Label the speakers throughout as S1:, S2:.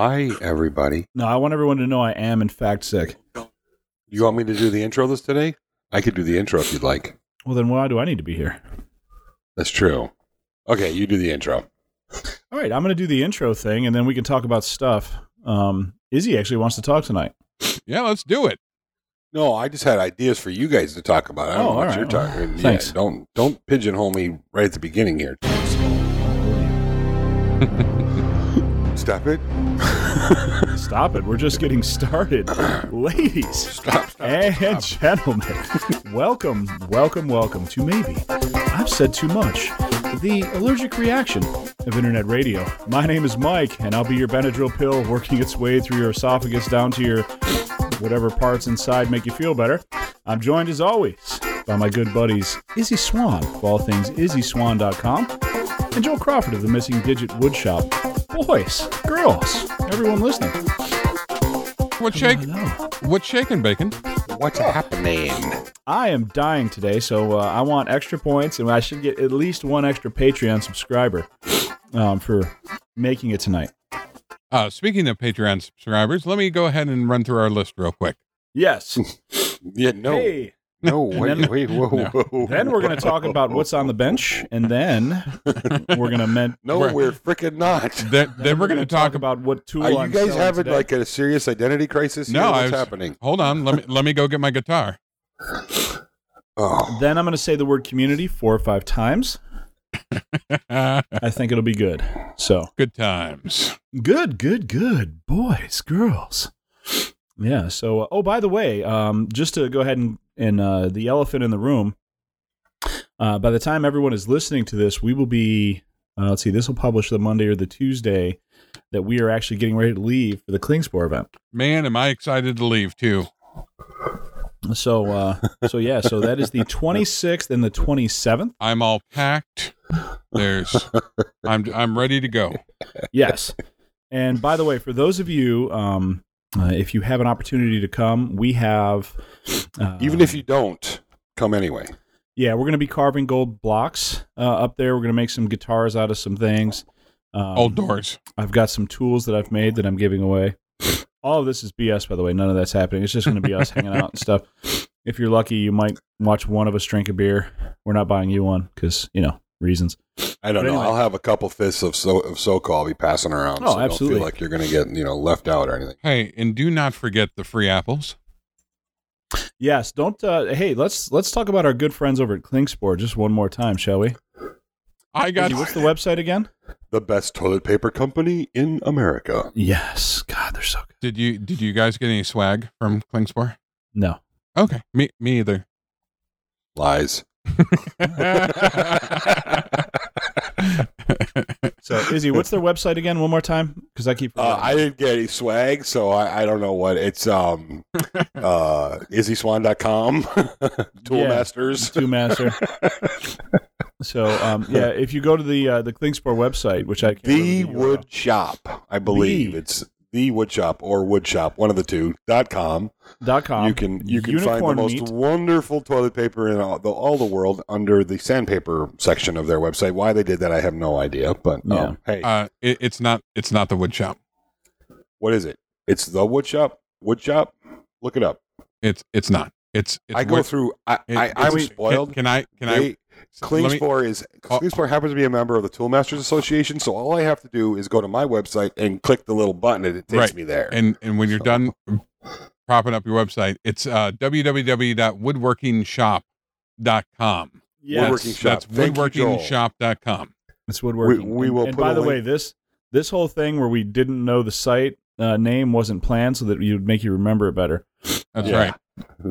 S1: Hi, everybody.
S2: No, I want everyone to know I am in fact sick.
S1: You want me to do the intro this today? I could do the intro if you'd like.
S2: Well, then why do I need to be here?
S1: That's true. Okay, you do the intro.
S2: All right, I'm going to do the intro thing, and then we can talk about stuff. Um, Izzy actually wants to talk tonight.
S3: Yeah, let's do it.
S1: No, I just had ideas for you guys to talk about. I don't
S2: Oh,
S1: know what
S2: all
S1: you're
S2: right. Well,
S1: talking. Yeah,
S2: thanks.
S1: don't don't pigeonhole me right at the beginning here. Stop it.
S2: Stop it. We're just getting started. Ladies
S1: Stop. stop.
S2: and gentlemen, welcome, welcome, welcome to Maybe I've Said Too Much, the allergic reaction of internet radio. My name is Mike, and I'll be your Benadryl pill working its way through your esophagus down to your whatever parts inside make you feel better. I'm joined as always by my good buddies Izzy Swan of all things IzzySwan.com and Joel Crawford of the Missing Digit Woodshop. Boys, girls, everyone listening.
S3: What's shaking? What's shaking, bacon?
S1: What's happening?
S2: I am dying today, so uh, I want extra points, and I should get at least one extra Patreon subscriber um, for making it tonight.
S3: Uh, speaking of Patreon subscribers, let me go ahead and run through our list real quick.
S2: Yes.
S1: Yeah, no,
S2: Hey.
S1: No, wait,
S2: then-
S1: wait, whoa,
S3: No.
S1: whoa.
S2: Then we're going to talk about what's on the bench, and then we're going to men-
S1: No,
S3: We're-
S1: we're, freaking not.
S3: Then, then we're going to talk
S2: about what tool
S1: Are you
S2: I'm
S1: guys having
S2: today.
S1: like a serious identity crisis?
S3: No,
S1: what's
S3: was-
S1: happening?
S3: Hold on. Let me let me go get my guitar.
S1: Oh,
S2: Then I'm going to say the word community four or five times. I think it'll be good. So
S3: Good times.
S2: good, good, good, boys, girls. Yeah. So, uh, oh, by the way, um, just to go ahead and and uh, the elephant in the room. Uh, by the time everyone is listening to this, we will be. Uh, let's see. This will publish the Monday or the Tuesday that we are actually getting ready to leave for the Klingspor event.
S3: Man, am I excited to leave too.
S2: So, uh, so yeah. So that is the 26th and the 27th.
S3: I'm all packed. There's I'm I'm ready to go.
S2: Yes. And by the way, for those of you, um, uh, if you have an opportunity to come, we have. Uh,
S1: even if you don't, come anyway.
S2: Yeah, we're going to be carving gold blocks uh, up there. We're going to make some guitars out of some things. Um,
S3: Old doors.
S2: I've got some tools that I've made that I'm giving away. All of this is BS, by the way. None of that's happening. It's just going to be us hanging out and stuff. If you're lucky, you might watch one of us drink a beer. We're not buying you one because, you know, reasons.
S1: I don't
S2: But
S1: know.
S2: anyway.
S1: I'll have a couple fists of so of SoCal I'll be passing around.
S2: Oh,
S1: so
S2: absolutely.
S1: Don't feel like you're going to get you know left out or anything.
S3: Hey, and do not forget the free apples.
S2: Yes, don't. Uh, hey, let's let's talk about our good friends over at Klingspor just one more time, shall we?
S3: I got
S2: what's the website again?
S1: The best toilet paper company in America.
S2: Yes. God, they're so good.
S3: Did you did you guys get any swag from Klingspor?
S2: No.
S3: Okay. Me me either.
S1: Lies.
S2: So, Izzy, what's their website again? One more time, because I keep.
S1: Uh. I didn't get any swag, so I, I don't know what it's. Um, uh, IzzySwan.com, Toolmasters.
S2: Two master. so, um, yeah, if you go to the uh, the Klingspor website, which I
S1: The. Wood Shop, I believe
S2: The.
S1: it's the woodshop or woodshop one of the two. dot com.
S2: dot com.
S1: you can you can find the most
S2: meat.
S1: wonderful toilet paper in all the, all the world under the sandpaper section of their website. Why they did that, I have no idea. But
S2: Yeah.
S1: um, hey,
S3: uh it, it's not it's not the woodshop
S1: what is it? It's the woodshop woodshop Look it up.
S3: It's it's not. It's, it's
S1: I go
S3: wood-
S1: through. I,
S3: it-
S1: I
S3: it's-
S1: I'm spoiled.
S3: Can, can I can
S1: They-
S3: I let me-
S1: is
S3: Oh.
S1: Klingspor happens to be a member of the Toolmasters Association, so all I have to do is go to my website and click the little button, and it takes
S3: Right.
S1: me there.
S3: and and when you're
S1: So-
S3: done propping up your website, it's uh, www.woodworkingshop.com.
S2: Yes,
S1: Woodworking Shop.
S3: That's
S1: Thank you, Joel.
S3: woodworkingshop.com.
S2: it's woodworking.
S1: We- we will
S2: And,
S1: put
S2: by
S1: a
S2: the way, this this whole thing where we didn't know the site uh, name wasn't planned so that you'd make you remember it better.
S3: That's
S1: Yeah.
S3: right.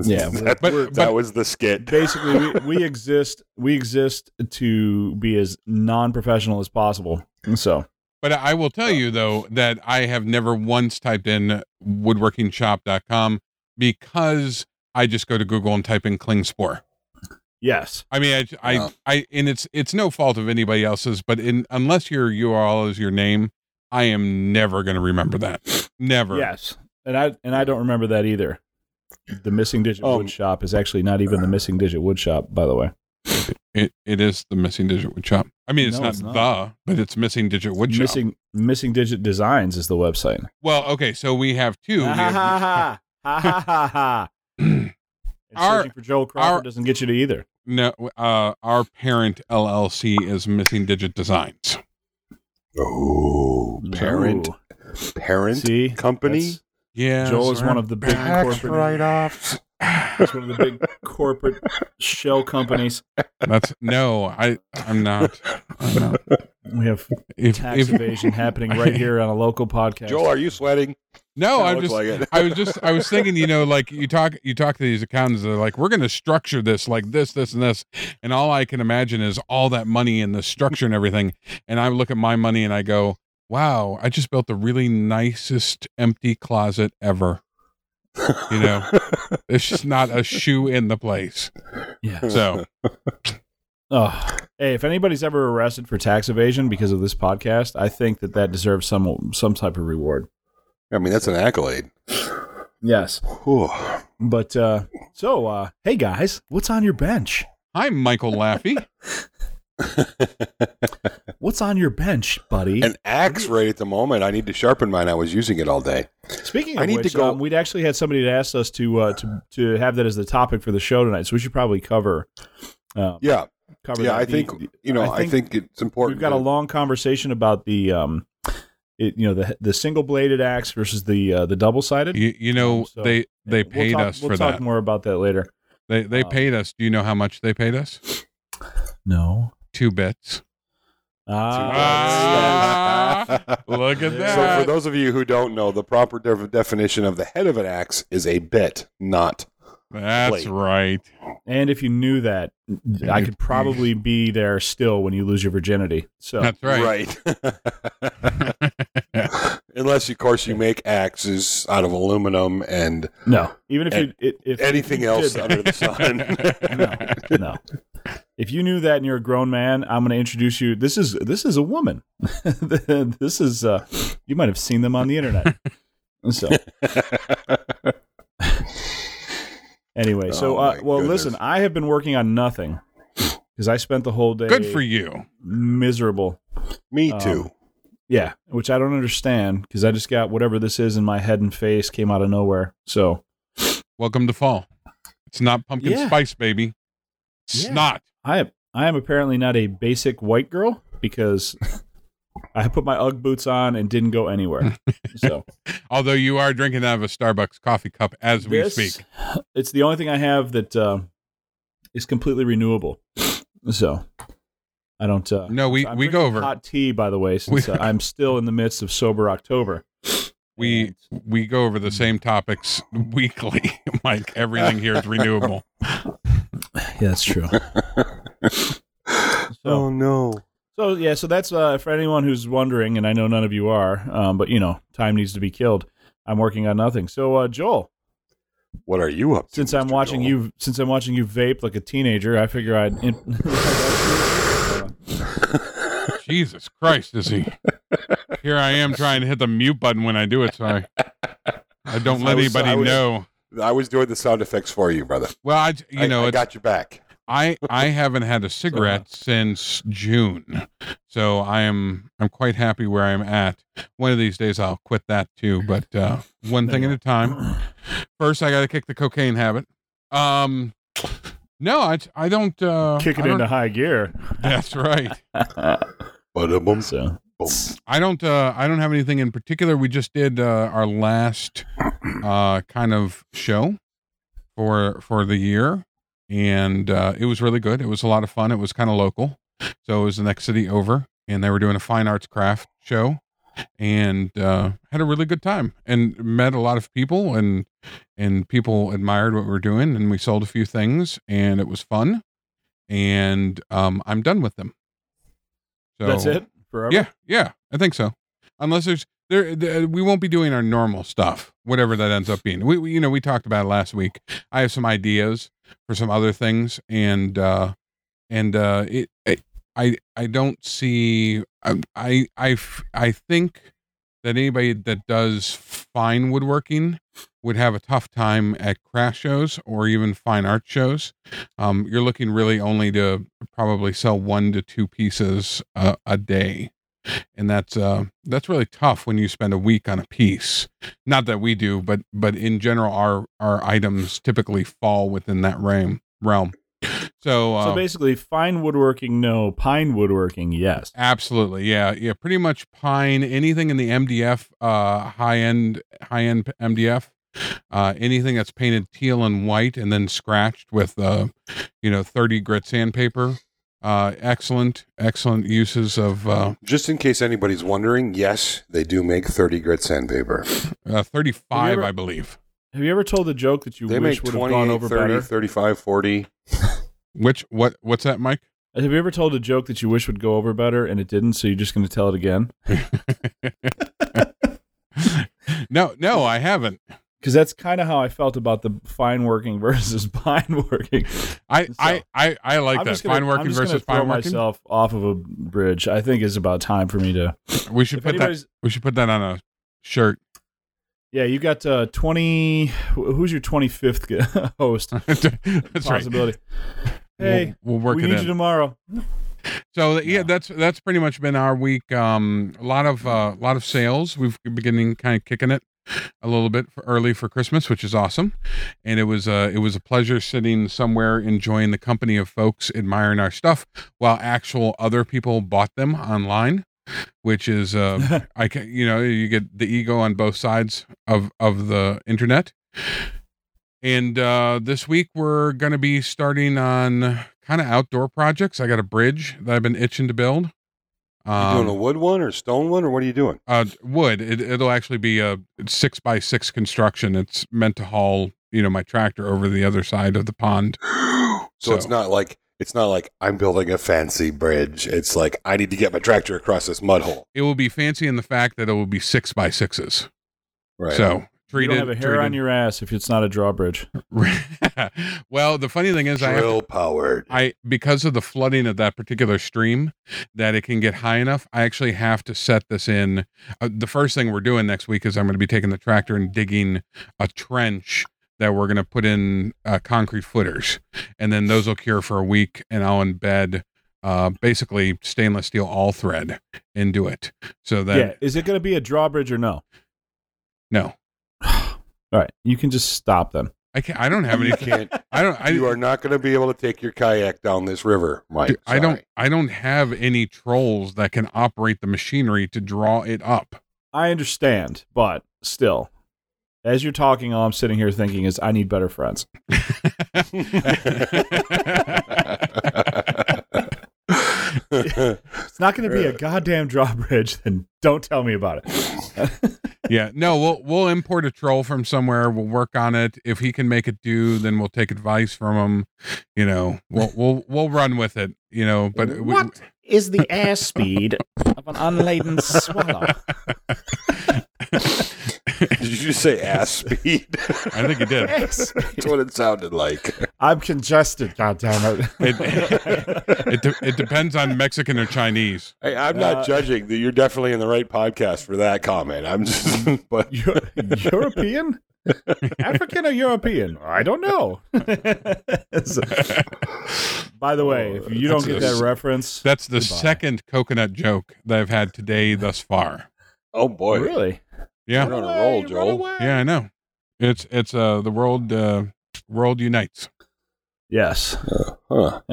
S2: Yeah,
S1: that,
S3: but-
S1: that was the skit.
S2: Basically, we, we exist we exist to be as non professional as possible. So
S3: But I will tell you though that I have never once typed in woodworkingshop.com because I just go to Google and type in Klingspor.
S2: yes,
S3: I mean, I, I,
S1: Yeah.
S3: I, and it's it's no fault of anybody else's, but in unless your URL is your name, I am never going to remember that. Never.
S2: yes, and I and I don't remember that either. The missing digit
S1: Um,
S2: wood shop is actually not even the missing digit wood shop, by the way.
S3: It it is the missing digit wood shop. I mean, it's,
S2: No,
S3: not,
S2: it's not.
S3: the, but it's missing digit wood shop.
S2: Missing Missing Digit Designs is the website.
S3: Well, okay, so we have two. We
S2: Ha ha ha ha ha ha ha.
S3: Our-
S2: searching for Joel Crawford
S3: our-
S2: doesn't get you to either.
S3: no, uh, our parent LLC is Missing Digit Designs.
S1: Oh, parent,
S2: Ooh.
S1: parent
S2: See,
S1: company.
S2: That's-
S3: Yeah,
S2: Joel is one of the big corporate.
S1: write-offs.
S2: He's one of the big corporate shell companies.
S3: That's no, I I'm not. I'm not.
S2: We have
S3: If,
S2: tax
S3: if-
S2: evasion happening right here on a local podcast.
S1: Joel, are you sweating?
S3: no,
S1: Kinda
S3: I'm just.
S1: like.
S3: I was just. I was thinking. You know, like you talk. You talk to these accountants. They're like, we're going to structure this like this, this, and this, and all I can imagine is all that money and the structure and everything. And I look at my money and I go, wow, I just built the really nicest empty closet ever. You know, it's just not a shoe in the place.
S2: Yeah.
S3: So
S2: Oh, hey, if anybody's ever arrested for tax evasion because of this podcast, I think that that deserves some some type of reward.
S1: I mean, that's an accolade.
S2: Yes.
S1: Whew.
S2: But uh so uh hey guys, what's on your bench?
S3: I'm Michael Laffey.
S2: What's on your bench, buddy?
S1: An axe right at the moment. I need to sharpen mine. I was using it all day.
S2: Speaking of
S1: I need
S2: which,
S1: to go-
S2: um, we'd actually had somebody that asked us to uh to to have that as the topic for the show tonight, so we should probably cover uh,
S1: Yeah,
S2: cover
S1: yeah.
S2: that.
S1: I
S2: The-
S1: think
S2: the-
S1: you know.
S2: I
S1: I
S2: think
S1: think, it's important.
S2: we've got a long conversation about the um it, you know the the single bladed axe versus the uh, the double sided.
S3: You, you know,
S2: So,
S3: they they
S2: We'll
S3: paid
S2: talk-
S3: us
S2: we'll
S3: for
S2: talk
S3: that.
S2: more about that later.
S3: They they
S2: um,
S3: paid us. Do you know how much they paid us?
S2: No.
S3: Two bits.
S2: Ah,
S3: look at that.
S1: So for those of you who don't know, the proper def- definition of the head of an axe is a bit, not
S3: That's
S1: Blade.
S3: right.
S2: and if you knew that, I could probably be there still when you lose your virginity. So
S3: That's right.
S1: Unless, of course, you make axes out of aluminum and
S2: no, even if you if, if
S1: anything
S2: you
S1: else
S2: did
S1: under the sun.
S2: no, no. If you knew that and you're a grown man, I'm going to introduce you. This is this is a woman. this is uh, you might have seen them on the internet. So anyway, so
S1: Oh,
S2: uh, well,
S1: goodness.
S2: listen, I have been working on nothing because I spent the whole day
S3: Good for you.
S2: miserable.
S1: Me
S2: Um,
S1: too.
S2: Yeah, which I don't understand because I just got whatever this is in my head and face came out of nowhere. So
S3: Welcome to fall. It's not pumpkin
S2: Yeah.
S3: spice, baby. It's
S2: Yeah.
S3: not.
S2: I am I am apparently not a basic white girl because I put my UGG boots on and didn't go anywhere. So
S3: Although you are drinking out of a Starbucks coffee cup as we
S2: this-
S3: speak.
S2: it's the only thing I have that uh, is completely renewable. So I don't. Uh,
S3: No, we
S2: I'm
S3: we go over.
S2: hot tea by the way, since
S3: We-
S2: uh, I'm still in the midst of sober October.
S3: We
S2: And-
S3: we go over the same topics weekly. Mike, everything here is renewable.
S2: Yeah, that's true. So,
S1: oh no!
S2: So yeah, so that's uh, for anyone who's wondering, and I know none of you are, um, but you know, time needs to be killed. I'm working on nothing. So uh, Joel,
S1: What are you up to?
S2: since I'm watching
S1: Joel?
S2: you, since I'm watching you vape like a teenager, I figure I'd. In-
S3: Jesus Christ, is he? Here I am trying to hit the mute button when I do it, so I, I don't
S1: I
S3: let
S1: was-
S3: anybody
S1: I was-
S3: know.
S1: I was doing the sound effects for you, brother.
S3: Well, I, you
S1: I-
S3: know,
S1: I got your back.
S3: I I haven't had a cigarette since June, so I am I'm quite happy where I'm at. One of these days I'll quit that too, but uh, one thing at a time. First, I got to kick the cocaine habit. Um, no, I I don't uh,
S2: kick it
S3: don't-
S2: into high gear.
S3: That's right.
S1: Ba-da-bum,
S2: so
S1: boom.
S3: I don't uh I don't have anything in particular. We just did uh our last uh kind of show for for the year and uh it was really good. It was a lot of fun. It was kind of local. So it was the next city over and they were doing a fine arts craft show and uh had a really good time and met a lot of people and and people admired what we were doing and we sold a few things and it was fun and um I'm done with them. So
S2: that's it forever.
S3: yeah, yeah, I think so. Unless there's there, there, we won't be doing our normal stuff, whatever that ends up being. We, we you know we talked about it last week. I have some ideas for some other things, and uh and uh it, it I I don't see I, I, I think that anybody that does fine woodworking would have a tough time at craft shows or even fine art shows. Um, you're looking really only to probably sell one to two pieces a, a day, and that's uh, that's really tough when you spend a week on a piece. Not that we do, but but in general, our our items typically fall within that realm. Realm. So, uh,
S2: So basically, fine woodworking, no. Pine woodworking, yes.
S3: Absolutely, yeah, yeah. Pretty much pine. Anything in the MDF, uh, high end, high end MDF. Uh, anything that's painted teal and white and then scratched with, uh, you know, thirty grit sandpaper. Uh, excellent, excellent uses of uh,
S1: Just in case anybody's wondering, yes, they do make 30 grit sandpaper.
S3: uh, thirty-five,
S2: ever-
S3: I believe.
S2: Have you ever told a joke that you
S1: They
S2: wish
S1: make
S2: would have gone over
S1: 30,
S2: better?
S1: 35, 40.
S3: Which what? What's that, Mike?
S2: Have you ever told a joke that you wish would go over better and it didn't, so you're just going to tell it again?
S3: no, no, I haven't.
S2: Because that's kind of how I felt about the fine working versus fine working.
S3: I,
S2: So,
S3: I, I, I like
S2: I'm
S3: that
S2: gonna,
S3: fine working versus fine working.
S2: myself off of a bridge. I think it's about time for me to.
S3: We should put that. We should put that on a shirt.
S2: yeah, you got uh, twenty. Who's your twenty fifth host?
S3: That's right.
S2: Possibility. Hey,
S3: we'll, we'll work
S2: we
S3: it
S2: need
S3: in.
S2: you tomorrow.
S3: So yeah, that's that's pretty much been our week. Um, a lot of uh, a lot of sales. We've been beginning kind of kicking it a little bit early for Christmas, which is awesome. And it was uh, it was a pleasure sitting somewhere enjoying the company of folks admiring our stuff while actual other people bought them online, which is uh, I can you know you get the ego on both sides of of the internet. And uh, this week we're going to be starting on kind of outdoor projects. I got a bridge that I've been itching to build.
S1: You
S3: Um,
S1: doing a wood one or stone one, or what are you doing?
S3: uh, wood. It, it'll actually be a six by six construction. It's meant to haul, you know, my tractor over the other side of the pond.
S1: so, it's not like it's not like I'm building a fancy bridge. It's like I need to get my tractor across this mud hole.
S3: It will be fancy in the fact that it will be six by sixes.
S1: Right.
S3: So
S2: You don't have a hair on your ass if it's not a drawbridge.
S3: well, the funny thing is, I have
S1: drill powered.
S3: I because of the flooding of that particular stream that it can get high enough, I actually have to set this in. Uh, the first thing we're doing next week is I'm going to be taking the tractor and digging a trench that we're going to put in uh, concrete footers, and then those will cure for a week, and I'll embed uh, basically stainless steel all thread into it, so that
S2: yeah, is it going to be a drawbridge or no?
S3: no,
S2: All right, you can just stop them.
S3: I can't. I don't have any.
S1: you can't.
S3: I don't. I,
S1: you are not going to be able to take your kayak down this river, Mike.
S3: Dude, I don't I don't have any trolls that can operate the machinery to draw it up.
S2: I understand, but still, as you're talking, all I'm sitting here thinking is, I need better friends. It's not going to be a goddamn drawbridge, then don't tell me about it.
S3: yeah, no, we'll we'll import a troll from somewhere. We'll work on it. If he can make it do, then we'll take advice from him. You know, we'll we'll we'll run with it. You know, but we-
S2: What is the airspeed of an unladen swallow?
S1: Did you just say ass speed?
S3: I think you did.
S1: That's what it sounded like.
S2: I'm congested. God damn it!
S3: It it, de- it depends on Mexican or Chinese.
S1: Hey, I'm not
S2: Uh,
S1: judging. You're definitely in the right podcast for that comment. I'm just, but
S2: Eu- European, African or European? I don't know. So- by the way, if you don't get that reference,
S3: That's the
S2: Goodbye.
S3: second coconut joke that I've had today thus far.
S1: oh boy,
S2: really,
S3: Yeah,
S1: You're on a roll, Joel.
S3: yeah, I know. It's it's uh the world uh world unites.
S2: yes.
S1: huh?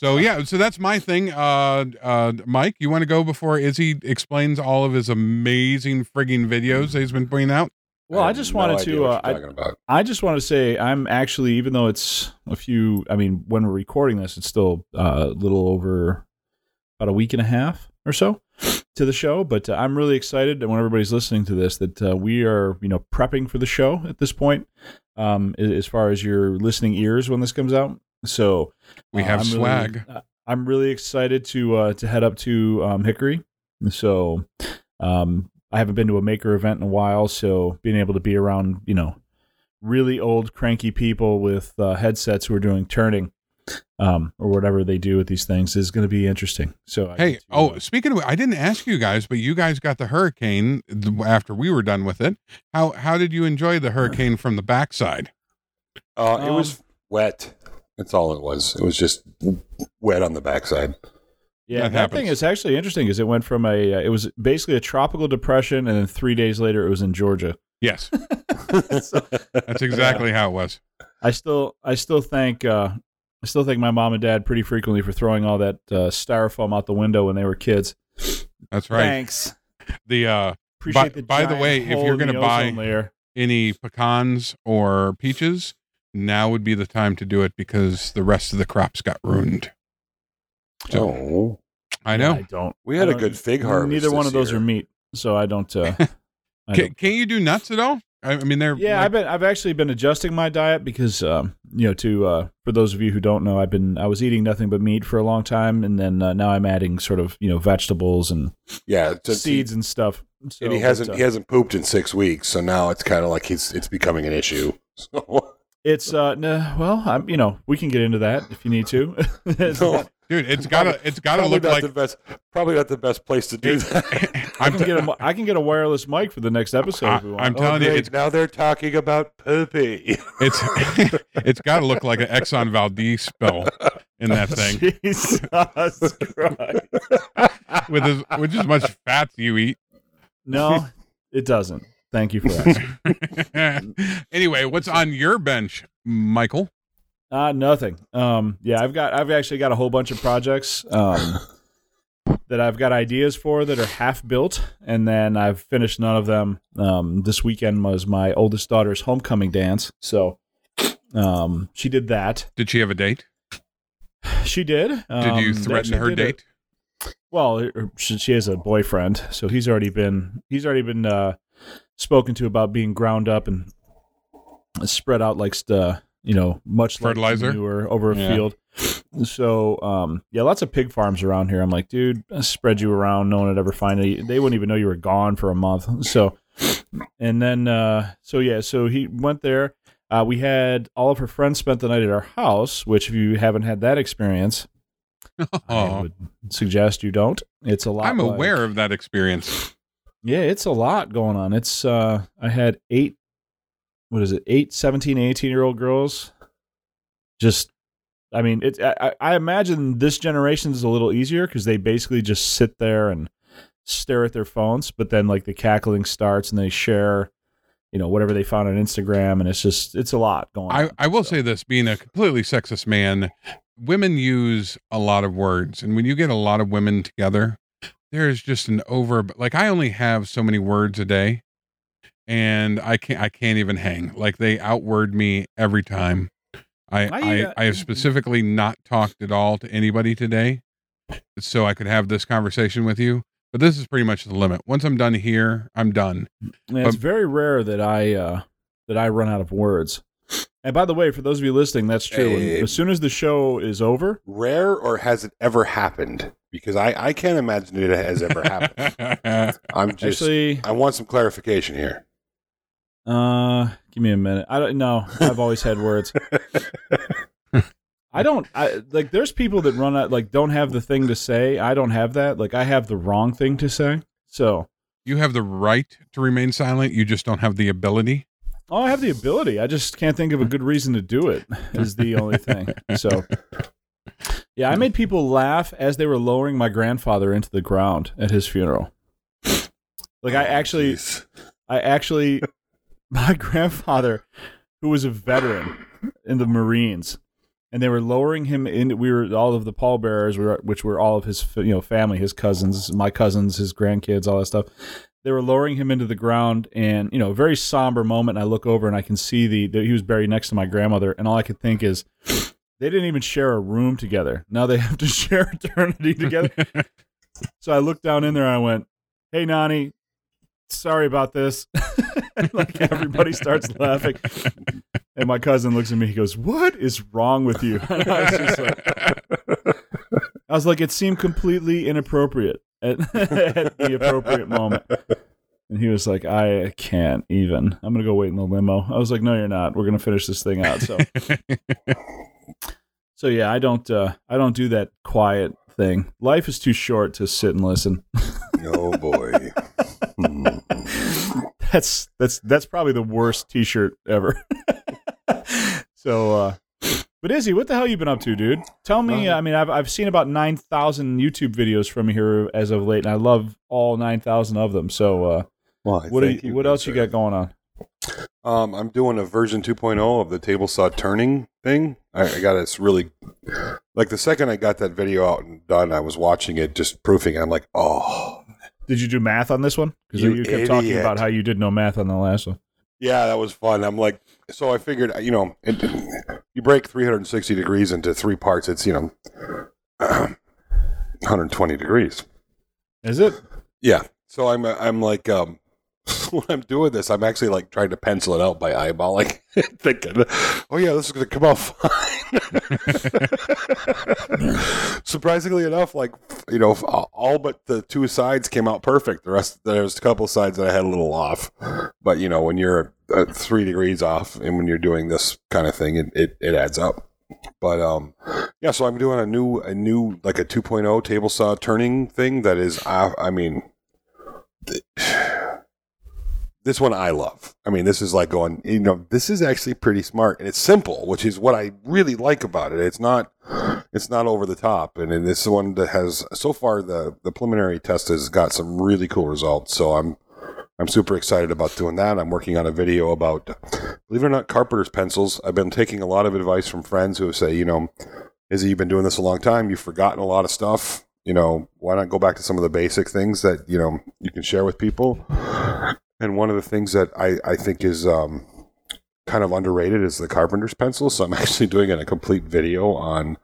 S3: So yeah, so that's my thing. Uh, uh, Mike, you want to go before Izzy explains all of his amazing frigging videos that he's been putting out?
S2: Well, I,
S1: have
S2: just
S1: no
S2: wanted to. Uh, I. I just want to say I'm actually, even though it's a few, I mean, when we're recording this, it's still uh, a little over about a week and a half or so to the show. But uh, I'm really excited, and when everybody's listening to this, that uh, we are, you know, prepping for the show at this point, um, as far as your listening ears when this comes out. So
S3: We
S2: uh,
S3: have
S2: I'm really-
S3: swag.
S2: uh, I'm really excited to uh, to head up to um, Hickory. So um, I haven't been to a maker event in a while, so being able to be around, you know, really old cranky people with uh, headsets who are doing turning um, or whatever they do with these things is going to be interesting. So I
S3: Hey,
S2: get to,
S3: oh,
S2: uh,
S3: speaking of, I didn't ask you guys, but you guys got the hurricane after we were done with it. How how did you enjoy the hurricane from the backside?
S1: Uh, it
S2: Um,
S1: was wet. That's all it was. It was just wet on the backside.
S2: yeah,
S3: that
S2: that, thing is actually interesting because it went from a uh, it was basically a tropical depression, and then three days later it was in Georgia.
S3: Yes,
S2: So-
S3: that's exactly how it was.
S2: I still I still thank uh, I still thank my mom and dad pretty frequently for throwing all that uh, styrofoam out the window when they were kids.
S3: That's right.
S2: Thanks.
S3: The uh,
S2: Appreciate the
S3: by the way, if you're gonna buy-
S2: layer.
S3: any pecans or peaches, now would be the time to do it because the rest of the crops got ruined. So
S1: oh,
S3: I know.
S2: I don't.
S1: we had
S2: I
S1: a
S2: don't-
S1: good fig harvest.
S2: Neither one of those
S1: year.
S2: are meat, so I don't. Uh, I
S3: Can,
S2: don't.
S3: can you do nuts at all? I, I mean, they're
S2: Yeah,
S3: like-
S2: I've been I've actually been adjusting my diet because um, you know to uh, for those of you who don't know, I've been I was eating nothing but meat for a long time, and then uh, now I'm adding sort of you know vegetables and
S1: Yeah, since he-
S2: seeds and stuff. So,
S1: and he hasn't
S2: but, uh,
S1: he hasn't pooped in six weeks, so now it's kind of like he's it's becoming an issue. So,
S2: It's uh nah, well, I'm you know we can get into that if you need to.
S1: No.
S3: dude. It's gotta it's gotta
S1: probably
S3: look
S1: not
S3: like
S1: the best. Probably not the best place to do that.
S2: I
S3: I'm,
S2: can get a I can get a wireless mic for the next episode. if we want.
S3: I'm
S1: Oh,
S3: telling you, it's
S1: now they're talking about poopy.
S3: it's it's got to look like an Exxon Valdez spill in that thing
S2: Jesus Christ.
S3: with as with as much fat you eat.
S2: No, it doesn't. Thank you for asking.
S3: anyway, what's on your bench, Michael?
S2: Uh nothing. Um yeah, I've got I've actually got a whole bunch of projects um that I've got ideas for that are half built and then I've finished none of them. Um this weekend was my oldest daughter's homecoming dance. So um she did that.
S3: Did she have a date?
S2: She did.
S3: Did
S2: Um,
S3: you threaten her
S2: did a-
S3: date?
S2: well, she, she has a boyfriend, so he's already been he's already been uh, spoken to about being ground up and spread out like st- you know much like
S3: Fertilizer?
S2: manure over a
S3: Yeah.
S2: field. So um, yeah, lots of pig farms around here. I'm like, dude, I spread you around. No one would ever find it. They wouldn't even know you were gone for a month. So and then uh, so yeah, so he went there. Uh, we had all of her friends spent the night at our house, which if you haven't had that experience, I
S3: Oh,
S2: would suggest you don't. It's a lot.
S3: I'm
S2: like-
S3: aware of that experience.
S2: Yeah, it's a lot going on. It's uh I had eight what is it? Eight 17, 18 year old girls. Just I mean, it I, I imagine this generation is a little easier cuz they basically just sit there and stare at their phones, but then like the cackling starts and they share you know whatever they found on Instagram and it's just it's a lot going
S3: I,
S2: on.
S3: I will
S2: So-
S3: say this being a completely sexist man, women use a lot of words. And when you get a lot of women together, there's just an over like I only have so many words a day and I can't I can't even hang. Like they outword me every time. I
S2: I,
S3: I,
S2: uh,
S3: I have specifically not talked at all to anybody today so I could have this conversation with you. But this is pretty much the limit. Once I'm done here, I'm done.
S2: And it's very rare that I uh, that I run out of words. And by the way, for those of you listening, that's true. And
S1: Hey.
S2: as soon as the show is over,
S1: Rare or has it ever happened? Because I, I can't imagine it has ever happened. I'm just
S2: actually,
S1: I want some clarification here.
S2: uh, give me a minute. I don't know. I've always had words. I don't. I like. There's people that run out like don't have the thing to say. I don't have that. Like I have the wrong thing to say. So,
S3: you have the right to remain silent. You just don't have the ability.
S2: oh, I have the ability. I just can't think of a good reason to do it. Is the only thing. So. Yeah, I made people laugh as they were lowering my grandfather into the ground at his funeral. Like I
S1: Oh,
S2: actually
S1: jeez.
S2: I actually my grandfather who was a veteran in the Marines and they were lowering him in we were all of the pallbearers were which were all of his you know family his cousins my cousins his grandkids all that stuff they were lowering him into the ground and you know a very somber moment and I look over and I can see the, the he was buried next to my grandmother and all I could think is they didn't even share a room together now they have to share eternity together so I looked down in there and I went, "Hey, Nani, sorry about this." like everybody starts laughing, and my cousin looks at me. He goes, "What is wrong with you?" And I was just like, I was like, it seemed completely inappropriate at, at the appropriate moment. And he was like, I can't even. I'm gonna go wait in the limo. I was like, No, you're not. We're gonna finish this thing out. So So yeah, I don't uh, I don't do that quiet thing. Life is too short to sit and listen.
S1: oh boy.
S2: That's that's that's probably the worst T-shirt ever. so, uh, but Izzy, what the hell you been up to, dude? Tell me.
S1: Uh,
S2: I mean, I've I've seen about nine thousand YouTube videos from here as of late, and I love all nine thousand of them. So, uh,
S1: Why,
S2: what are you, what else you got going on?
S1: Um, I'm doing a version 2.0 of the table saw turning thing. I, I got this really, like the second I got that video out and done, I was watching it, just proofing. I'm like, oh,
S2: Did you do math on this one? Because
S1: You
S2: you, kept talking about how you did no math on the last one.
S1: yeah, that was fun. I'm like, so I figured, you know, it, you break 360 degrees into three parts. It's you know, 120 degrees.
S2: Is it?
S1: Yeah. So I'm I'm like um when I'm doing this, I'm actually like trying to pencil it out by eyeballing, thinking, "Oh yeah, this is going to come out fine." Surprisingly enough, like you know, all but the two sides came out perfect. The rest, there's a couple sides that I had a little off, but you know, when you're uh, three degrees off, and when you're doing this kind of thing, it it, it adds up. But um, yeah, so I'm doing a new a new like a 2.0 table saw turning thing that is, uh, I mean this one I love. I mean, this is like going, you know, this is actually pretty smart and it's simple, which is what I really like about it. It's not, it's not over the top, and this one that has so far the the preliminary test has got some really cool results. So I'm I'm super excited about doing that. I'm working on a video about, believe it or not, carpenter's pencils. I've been taking a lot of advice from friends who say, you know, Izzy, you've been doing this a long time. You've forgotten a lot of stuff. You know, why not go back to some of the basic things that you know you can share with people? And one of the things that I, I think is um, kind of underrated is the carpenter's pencil. So I'm actually doing a complete video on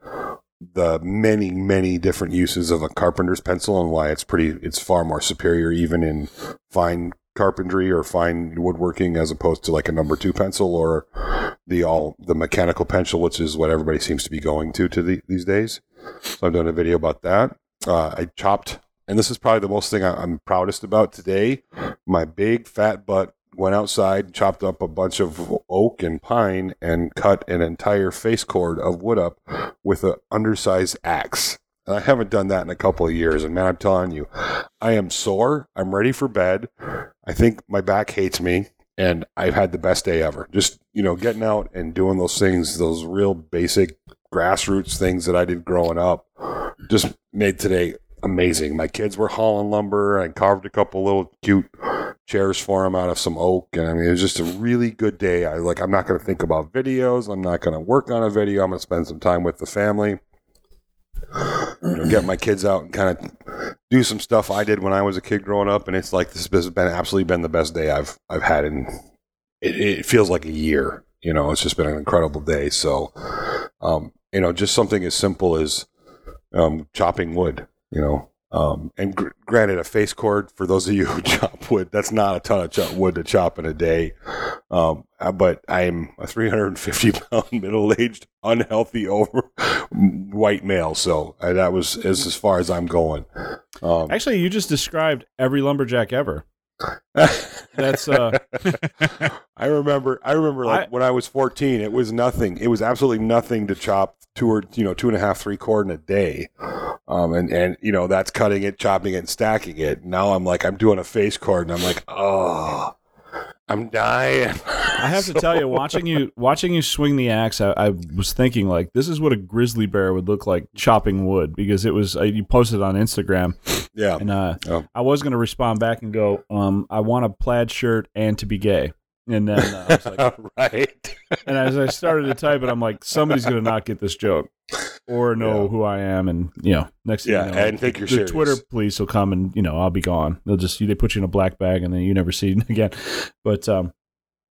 S1: the many, many different uses of a carpenter's pencil and why it's pretty, it's far more superior even in fine carpentry or fine woodworking as opposed to like a number two pencil or the all the mechanical pencil, which is what everybody seems to be going to to the, these days. So I'm doing a video about that. Uh, I chopped, and this is probably the most thing I, I'm proudest about today. My big fat butt went outside, chopped up a bunch of oak and pine, and cut an entire face cord of wood up with an undersized axe. And I haven't done that in a couple of years. And man, I'm telling you, I am sore. I'm ready for bed. I think my back hates me. And I've had the best day ever. Just, you know, getting out and doing those things, those real basic grassroots things that I did growing up, just made today amazing. My kids were hauling lumber. I carved a couple little cute chairs for them out of some oak. And I mean, it was just a really good day. I like, I'm not going to think about videos. I'm not going to work on a video. I'm going to spend some time with the family you know, get my kids out and kind of do some stuff I did when I was a kid growing up, and it's like this has been absolutely been the best day I've I've had in. It, it feels like a year. You know, it's just been an incredible day. So, um, you know, just something as simple as um, chopping wood. You know, um, and gr- granted, a face cord for those of you who chop wood, that's not a ton of cho- wood to chop in a day. Um, uh, but I'm a 350 pound middle aged, unhealthy, over white male. So uh, that was as, as far as I'm going. Um,
S2: Actually, you just described every lumberjack ever. That's uh,
S1: I remember. I remember like
S2: I-
S1: when I was 14, it was nothing. It was absolutely nothing to chop two or you know two and a half, three cord in a day. Um, and and you know that's cutting it, chopping it, and stacking it. Now I'm like I'm doing a face cord, and I'm like, oh, I'm dying.
S2: I have to tell you, watching you watching you swing the axe, I, I was thinking like this is what a grizzly bear would look like chopping wood because it was uh, you posted on Instagram
S1: yeah.
S2: and uh,
S1: Oh.
S2: I was going to respond back and go, um, I want a plaid shirt and to be gay, and then uh, I was like,
S1: right.
S2: and as I started to type it, I'm like, somebody's going to not get this joke or know
S1: Yeah.
S2: who I am, and you know, next thing
S1: Yeah,
S2: you know,
S1: and think you're
S2: the
S1: serious.
S2: Twitter police will come and you know I'll be gone. They'll just they put you in a black bag and then you never see it again. But um,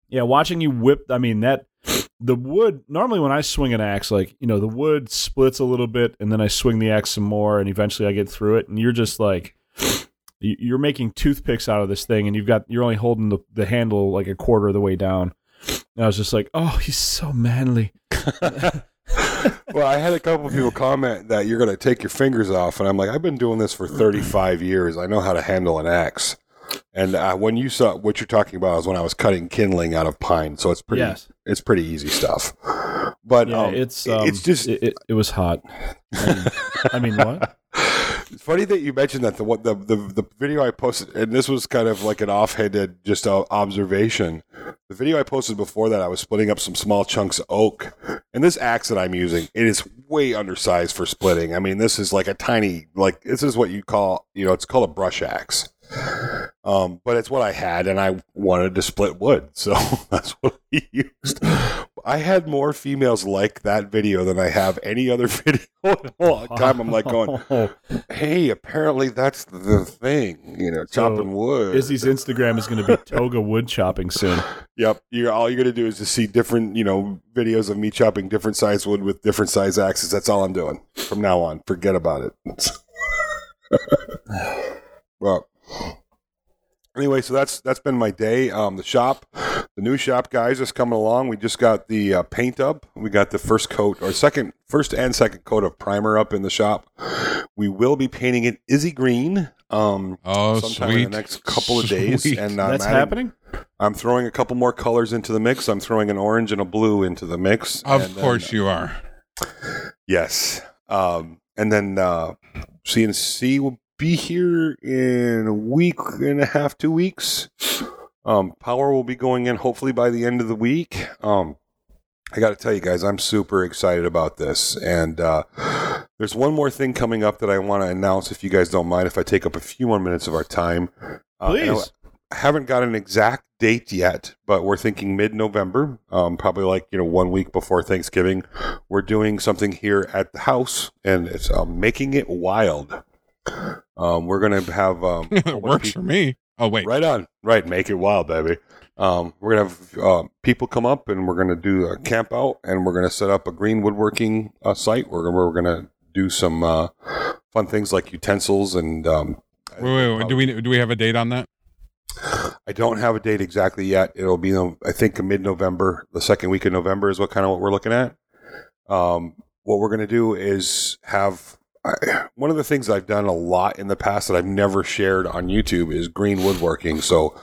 S2: yeah, watching you whip, I mean that the wood normally when I swing an axe, like you know the wood splits a little bit, and then I swing the axe some more, and eventually I get through it, and you're just like. You- You're making toothpicks out of this thing, and you've got you're only holding the, the handle like a quarter of the way down. And I was just like, "Oh, he's so manly."
S1: well, I had a couple of people comment that you're going to take your fingers off, and I'm like, I've been doing this for 35 years. I know how to handle an axe. And uh, when you saw what you're talking about is when I was cutting kindling out of pine, so it's pretty
S2: Yes.
S1: it's pretty easy stuff. But
S2: Yeah,
S1: um,
S2: it's
S1: it-
S2: um,
S1: it's just
S2: it, it, it was hot. I mean, I mean, what?
S1: It's funny that you mentioned that the what the, the the video I posted, and this was kind of like an offhanded just uh, observation. The video I posted before that, I was splitting up some small chunks of oak, and this axe that I'm using, it is way undersized for splitting. I mean, this is like a tiny, like this is what you call, you know, it's called a brush axe. Um, but it's what I had, and I wanted to split wood, so that's what I used. I had more females like that video than I have any other video in a long time. I'm like going, hey, apparently that's the thing, you know,
S2: So,
S1: chopping wood.
S2: Izzy's Instagram is going to be toga wood chopping soon.
S1: Yep. You're all you're gonna do is to see different, you know, videos of me chopping different size wood with different size axes. That's all I'm doing from now on. Forget about it. well, anyway, so that's that's been my day. Um, the shop, the new shop guys is coming along. We just got the uh, paint up. We got the first coat or second, first and second coat of primer up in the shop. We will be painting it Izzy green. Um,
S3: Oh,
S1: sometime
S3: sweet.
S1: in the next couple of days,
S3: Sweet.
S1: and I'm
S2: That's
S1: adding-
S2: happening.
S1: I'm throwing a couple more colors into the mix. I'm throwing an orange and a blue into the mix.
S3: of
S1: and then-
S3: course you are.
S1: yes. Um, and then uh, CNC will be here in a week and a half, two weeks. Um, power will be going in hopefully by the end of the week. Um, I got to tell you guys, I'm super excited about this. And uh, there's one more thing coming up that I want to announce. If you guys don't mind, if I take up a few more minutes of our time, Uh, I-
S2: Please.
S1: I haven't got an exact date yet, but we're thinking mid-November, um, probably like you know one week before Thanksgiving. We're doing something here at the house, and it's um, making it wild. Um, we're gonna have um,
S3: it
S1: whole bunch of
S3: works
S1: people-
S3: for me. Oh wait.
S1: Right on. Right. Make it wild, baby. Um, we're going to have uh, people come up and we're going to do a camp out and we're going to set up a green woodworking uh, site we're going to do some uh, fun things like utensils and. Um,
S3: Wait, wait, wait. Do we do we have a date on that?
S1: I don't have a date exactly yet. It'll be, I think, mid November. The second week of November is what kind of what we're looking at. Um, what we're going to do is have I, one of the things I've done a lot in the past that I've never shared on YouTube is green woodworking. So,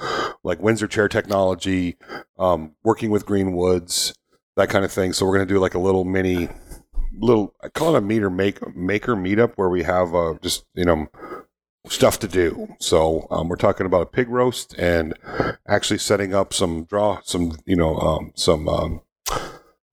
S1: like Windsor chair technology, um, working with green woods, that kind of thing. So we're going to do like a little mini, little I call it a meter make maker meetup where we have uh, just you know stuff to do. So um, we're talking about a pig roast and actually setting up some draw, some you know, um, some um,